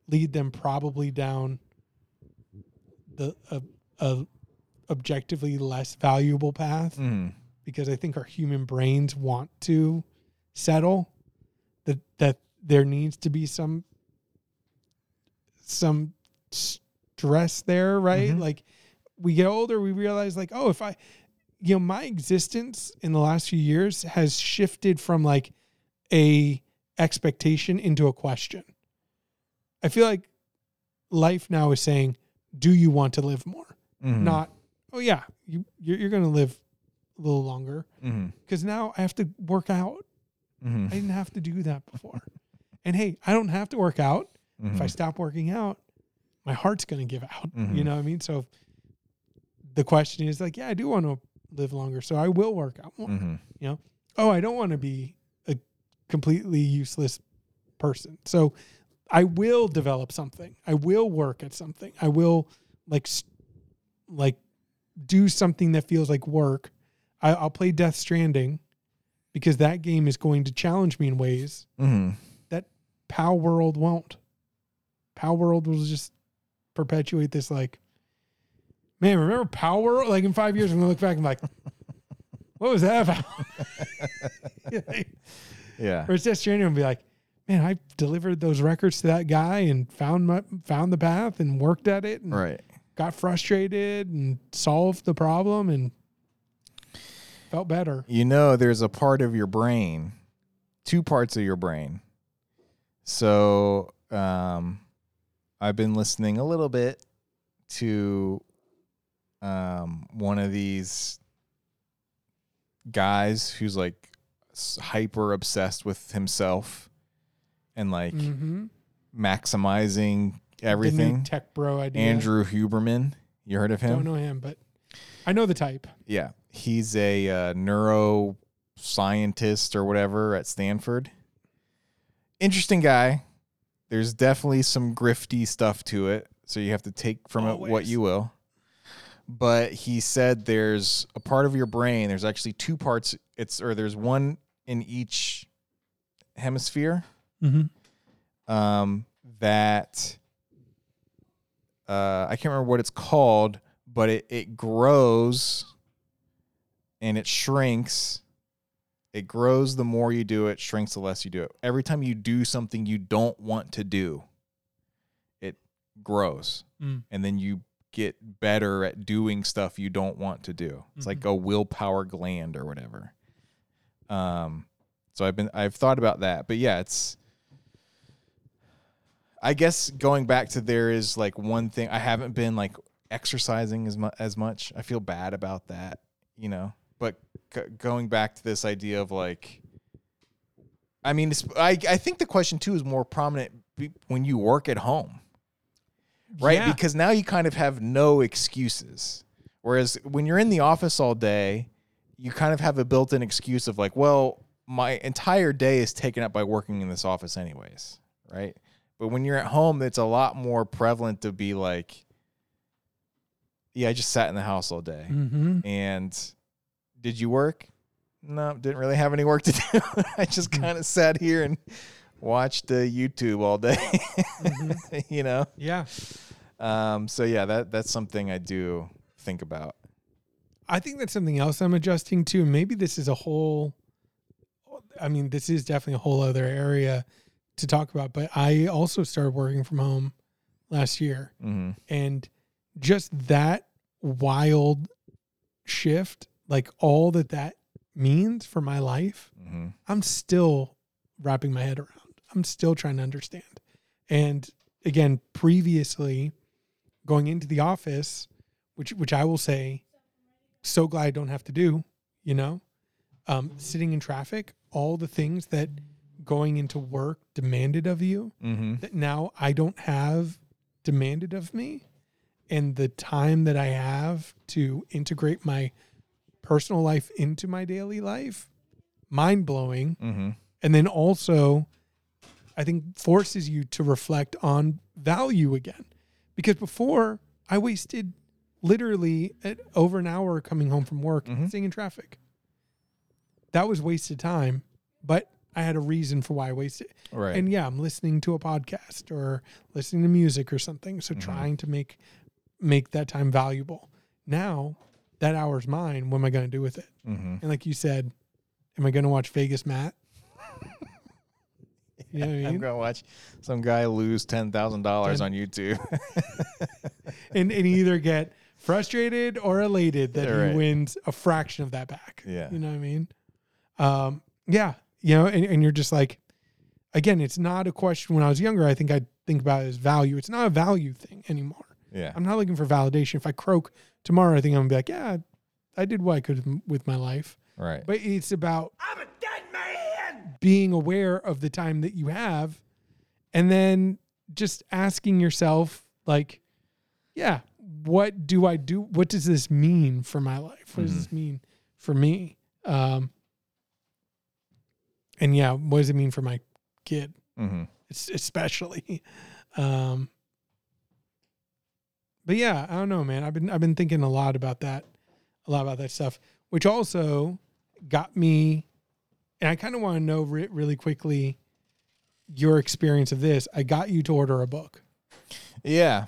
lead them probably down the a, a objectively less valuable path hmm because I think our human brains want to settle that that there needs to be some some stress there, right? Mhm. Like we get older, we realize like, oh, if I you know, my existence in the last few years has shifted from like a expectation into a question. I feel like life now is saying, do you want to live more? hmm Not, oh yeah, you you're, you're going to live a little longer because now I have to work out. hmm I didn't have to do that before. and hey, I don't have to work out. If Mm-hmm. I stop working out, my heart's going to give out. You Mhm. know what I mean? So the question is like, yeah, I do want to live longer, so I will work out more. hmm Oh, I don't want to be a completely useless person. So I will develop something. I will work at something. I will like like do something that feels like work. I, I'll play Death Stranding because that game is going to challenge me in ways hmm that Palworld won't. Palworld will just perpetuate this like, man, remember Palworld? Like in five years, I'm gonna look back and be like, what was that about? Yeah. Whereas Death Stranding will be like, man, I delivered those records to that guy and found my found the path and worked at it and Right. got frustrated and solved the problem and felt better. You know, there's a part of your brain, two parts of your brain. So, um, I've been listening a little bit to um, one of these guys who's like hyper obsessed with himself and like Mm-hmm. maximizing The everything. tech bro idea. Andrew Huberman, you heard of him? Don't know him, but I know the type. Yeah, he's a uh, neuroscientist or whatever at Stanford. Interesting guy. There's definitely some grifty stuff to it, so you have to take from it what you will. But he said there's a part of your brain. There's actually two parts. It's or there's one in each hemisphere Mm-hmm. um, that uh, I can't remember what it's called, but it, it grows and it shrinks. It grows the more you do it, shrinks the less you do it. Every time you do something you don't want to do, it grows. Mm. And then you get better at doing stuff you don't want to do. It's like a willpower gland or whatever. Um, so I've been I've thought about that, but yeah, it's I guess going back to there is like one thing I haven't been like exercising as much as much. I feel bad about that, you know. But g- going back to this idea of like, I mean, I I think the question too is more prominent when you work at home, right? Yeah. Because now you kind of have no excuses. Whereas when you're in the office all day, you kind of have a built-in excuse of like, well, my entire day is taken up by working in this office anyways, right? But when you're at home, it's a lot more prevalent to be like, yeah, I just sat in the house all day. Mm-hmm. And did you work? No, didn't really have any work to do. I just kind of sat here and watched uh, YouTube all day. you know. Yeah. Um, so yeah, that that's something I do think about. I think that's something else I'm adjusting to. Maybe this is a whole, I mean, this is definitely a whole other area to talk about, but I also started working from home last year. hmm And just that wild shift, like all that that means for my life, hmm I'm still wrapping my head around. I'm still trying to understand. And again, previously going into the office, which which I will say, so glad I don't have to do, you know, um, sitting in traffic, all the things that going into work demanded of you hmm that now I don't have demanded of me and the time that I have to integrate my personal life into my daily life mind blowing hmm and then also I think forces you to reflect on value again because before I wasted literally over an hour coming home from work Mhm. sitting in traffic that was wasted time but I had a reason for why I wasted Right. and yeah, I'm listening to a podcast or listening to music or something. So Mhm. trying to make make that time valuable. Now that hour's mine. What am I going to do with it? hmm And like you said, am I going to watch Vegas Matt? You know what I I'm mean? gonna watch some guy lose ten thousand dollars on YouTube. And and either get frustrated or elated that he wins a fraction of that back. Yeah. You know what I mean? Um, yeah. You know, and, and you're just like, again, it's not a question when I was younger, I think I'd think about it as value. It's not a value thing anymore. yeah. I'm not looking for validation. If I croak tomorrow, I think I'm gonna be like, yeah, I did what I could with my life. Right. But it's about I'm a dead man. Being aware of the time that you have, and then just asking yourself, like, yeah, what do I do? What does this mean for my life? What does Mhm. this mean for me? Um, and yeah, what does it mean for my kid? Mm-hmm. es- especially. Um, but yeah, I don't know, man. I've been I've been thinking a lot about that, a lot about that stuff, which also got me. And I kind of want to know re- really quickly your experience of this. I got you to order a book, Yeah.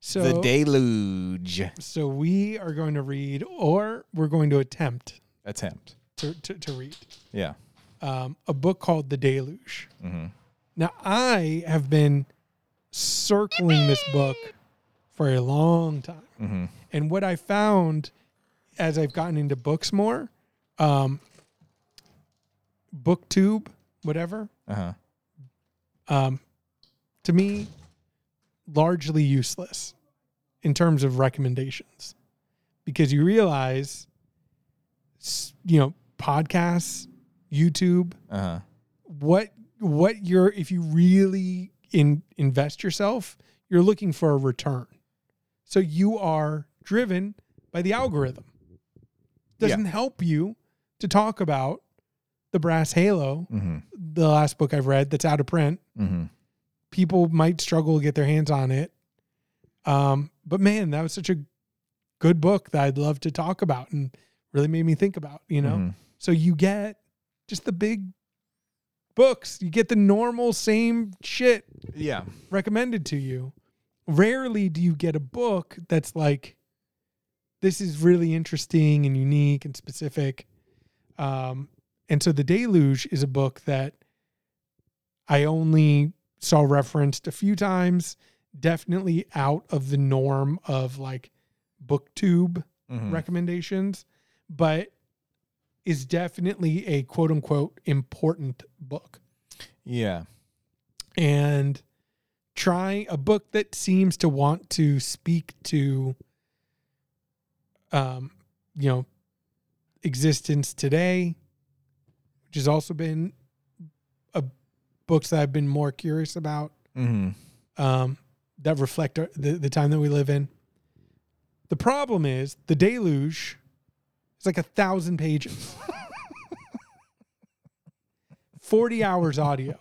so the deluge so we are going to read, or we're going to attempt attempt. to to, to read Yeah. um, a book called The Deluge. Mm-hmm. Now, I have been circling this book for a long time. Mm-hmm. And what I found as I've gotten into books more, um, booktube, whatever, Uh huh. um, to me, largely useless in terms of recommendations because you realize, you know, podcasts, YouTube, Uh huh. what what you're if you really in invest yourself you're looking for a return so you are driven by the algorithm doesn't help you to talk about the brass halo Mm-hmm. the last book i've read that's out of print Mm-hmm. people might struggle to get their hands on it um but man that was such a good book that i'd love to talk about and really made me think about you know Mhm. so you get just the big books. You get the normal same shit Yeah. recommended to you. Rarely do you get a book that's like, this is really interesting and unique and specific. Um, and so The Deluge is a book that I only saw referenced a few times, definitely out of the norm of like booktube Mhm. recommendations, but is definitely a quote unquote important book. Yeah. And trying a book that seems to want to speak to um, you know, existence today, which has also been a books that I've been more curious about Mm-hmm. um, that reflect our, the, the time that we live in. The problem is the deluge is like a thousand pages, 40 hours audio.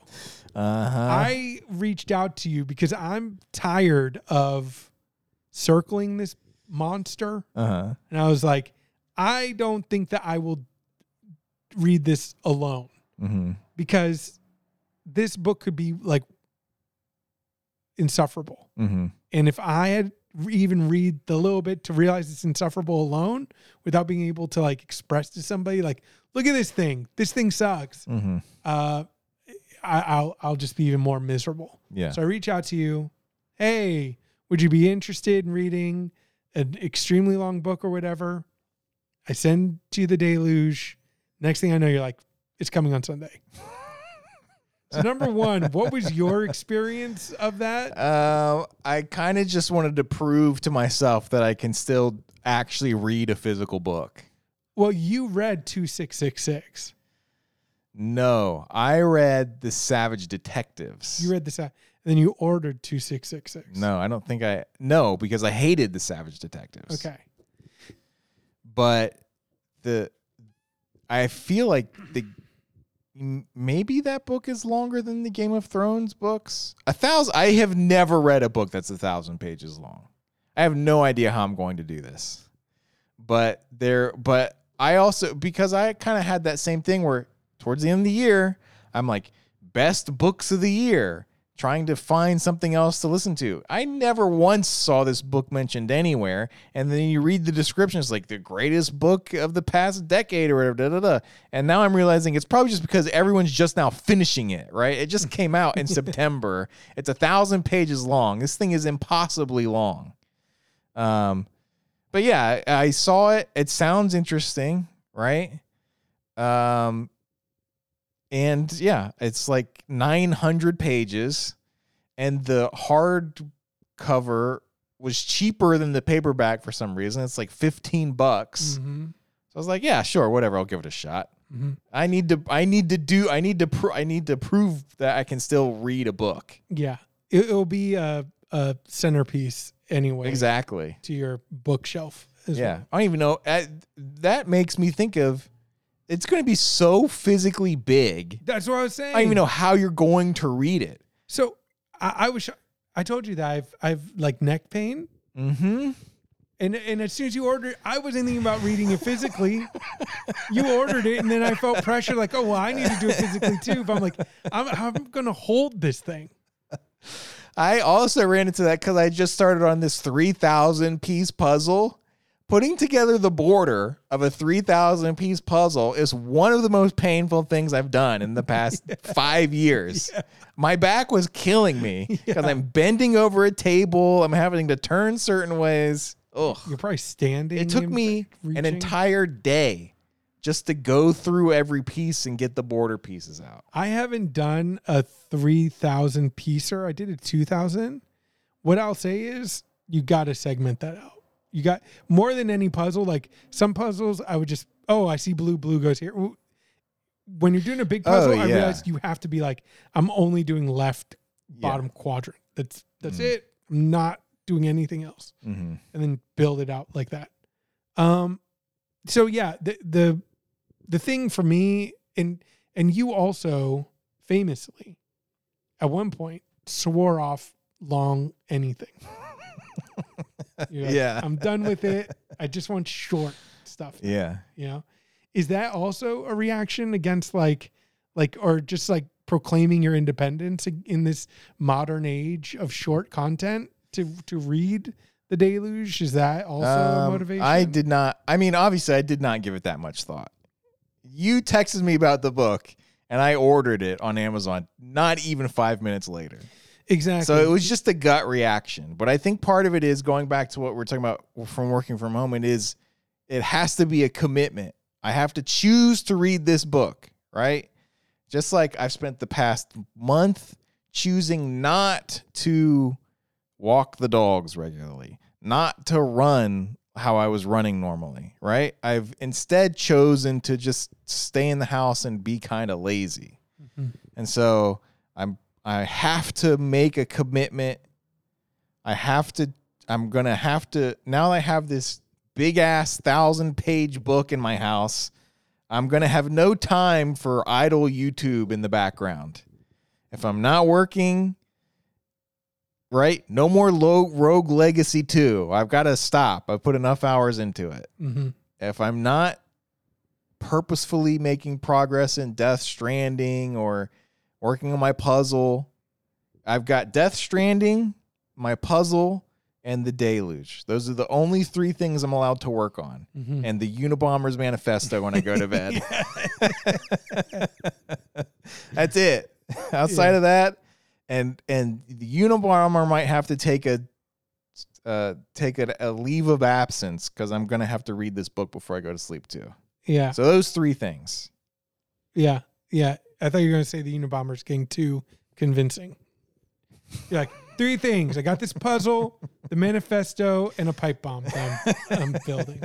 Uh huh. I reached out to you because I'm tired of circling this monster. Uh huh. And I was like, I don't think that I will read this alone Mm-hmm. because this book could be like insufferable. Mm-hmm. And if I had even read the little bit to realize it's insufferable alone without being able to like express to somebody like, look at this thing, this thing sucks. Mm-hmm. Uh, I, I'll I'll just be even more miserable. Yeah. So I reach out to you, hey, would you be interested in reading an extremely long book or whatever? I send to you the deluge. Next thing I know, you're like, it's coming on Sunday. so number one, what was your experience of that? Um, I kind of just wanted to prove to myself that I can still actually read a physical book. Well, you read 2666. No, I read The Savage Detectives. You read the and then you ordered 2666. No, I don't think I. No, because I hated The Savage Detectives. Okay. But the. I feel like the. Maybe that book is longer than the Game of Thrones books. A thousand. I have never read a book that's a thousand pages long. I have no idea how I'm going to do this. But there, but I also because I kind of had that same thing where towards the end of the year, I'm like best books of the year, trying to find something else to listen to. I never once saw this book mentioned anywhere, and then you read the description, it's like the greatest book of the past decade or whatever. Da, da, da. And now I'm realizing it's probably just because everyone's just now finishing it, right? It just came out in September. It's a thousand pages long. This thing is impossibly long. Um, but yeah, I, I saw it. It sounds interesting, right? Um, and yeah, it's like 900 pages, and the hard cover was cheaper than the paperback for some reason. It's like 15 bucks. hmm So I was like, yeah, sure, whatever. I'll give it a shot. hmm I need to. I need to do. I need to. I need to prove that I can still read a book. Yeah. It, it'll be a, a centerpiece anyway exactly. to your bookshelf. As Yeah, well. I don't even know. Uh, that makes me think of it's going to be so physically big. That's what I was saying. I don't even know how you're going to read it. So I, I was I told you that I've I've like neck pain. Mm-hmm. And and as soon as you ordered, I wasn't thinking about reading it physically. you ordered it, and then I felt pressure, like, oh well, I need to do it physically too. But I'm like, I'm I'm gonna hold this thing. I also ran into that because I just started on this 3,000 piece puzzle. Putting together the border of a 3,000 piece puzzle is one of the most painful things I've done in the past five years. My back was killing me because I'm bending over a table. I'm having to turn certain ways. Ugh. You're probably standing. It took me an entire day just to go through every piece and get the border pieces out. I haven't done a three thousand piecer. I did a two thousand. What I'll say is, you got to segment that out. You got more than any puzzle. Like some puzzles, I would just, oh, I see blue. Blue goes here. When you're doing a big puzzle, I yeah. realized you have to be like, I'm only doing left Yeah. bottom quadrant. That's that's Mhm. it. I'm not doing anything else. Mm-hmm. and then build it out like that. Um, so yeah, the the the thing for me, and and you also famously, at one point, swore off long anything. Like, Yeah. I'm done with it. I just want short stuff. Yeah. You know, is that also a reaction against like, like, or just like proclaiming your independence in this modern age of short content to to read the deluge? Is that also a Um, motivation? I did not. I mean, obviously, I did not give it that much thought. You texted me about the book, and I ordered it on Amazon. Not even five minutes later. Exactly. So it was just a gut reaction. But I think part of it is going back to what we're talking about from working from home. It is, it has to be a commitment. I have to choose to read this book, right? Just like I've spent the past month choosing not to walk the dogs regularly, not to run how I was running normally, right? I've instead chosen to just stay in the house and be kind of lazy. Mhm. And so I'm I have to make a commitment. I have to I'm going to have to now I have this big ass 1000 page book in my house. I'm going to have no time for idle YouTube in the background. If I'm not working, right? No more low Rogue Legacy 2. I've got to stop. I've put enough hours into it. Mhm. If I'm not purposefully making progress in Death Stranding or working on my puzzle, I've got Death Stranding, my puzzle, and the Deluge. Those are the only three things I'm allowed to work on. Mhm. And the Unabomber's Manifesto when I go to bed. That's it. Outside Yeah. of that, and and the Unabomber might have to take a uh, take a, a leave of absence because I'm gonna have to read this book before I go to sleep too. yeah, So those three things. yeah, yeah. I thought you were going to say the Unabomber's getting too convincing. You're like three things. I got this puzzle, the manifesto, and a pipe bomb that I'm, I'm building.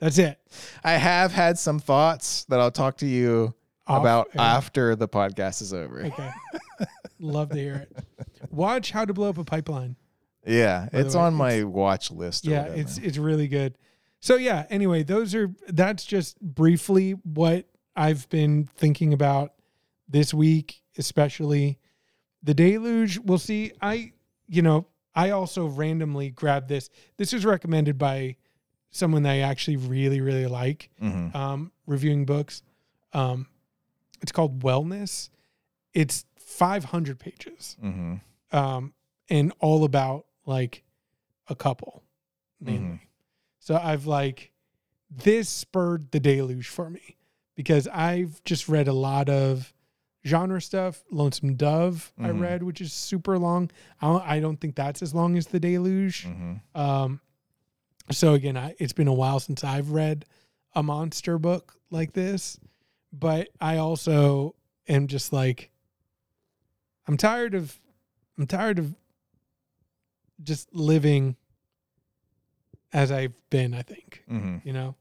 That's it. I have had some thoughts that I'll talk to you Off about air. after the podcast is over. Okay. Love to hear it. Watch How to Blow Up a Pipeline. Yeah, By it's way, on my watch list. Yeah, whatever. it's it's really good. So yeah, anyway, those are that's just briefly what I've been thinking about this week, especially the deluge. We'll see. I you know, I also randomly grabbed this. This was recommended by someone that I actually really, really like Mhm. um, reviewing books. Um, it's called Wellness. It's 500 pages Mhm. um, and all about like a couple mainly. Mhm. So I've like this spurred the deluge for me because I've just read a lot of genre stuff. Lonesome Dove I Mhm. read, which is super long. I don't, I don't think that's as long as the deluge. Mhm. Um, so again, I, it's been a while since I've read a monster book like this, but I also am just like, I'm tired of, I'm tired of just living as I've been. I think Mhm. you know,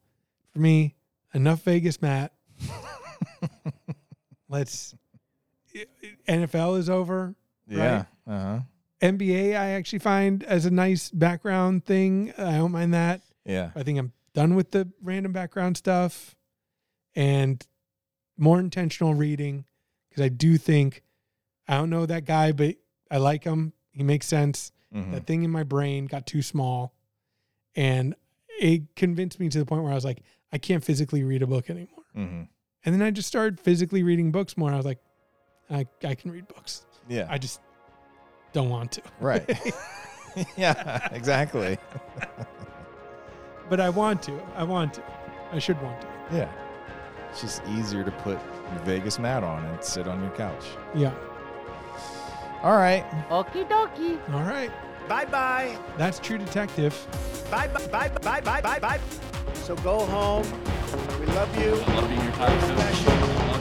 for me, enough Vegas, Matt. Let's. NFL is over, Yeah. Right. Uh huh. NBA, I actually find as a nice background thing. I don't mind that. Yeah. I think I'm done with the random background stuff and more intentional reading because I do think I don't know that guy, but I like him. He makes sense. Mhm. That thing in my brain got too small, and it convinced me to the point where I was like, I can't physically read a book anymore. Mhm. And then I just started physically reading books more. I was like, I, I can read books. Yeah. I just don't want to. right. yeah. Exactly. But I want to. I want to. I should want to. Yeah. It's just easier to put your Vegas Matt on and sit on your couch. Yeah. All right. Okie dokie. All right. Bye bye. That's True Detective. Bye bye bye bye bye bye bye. So go home. We love you. I love being your time. Special.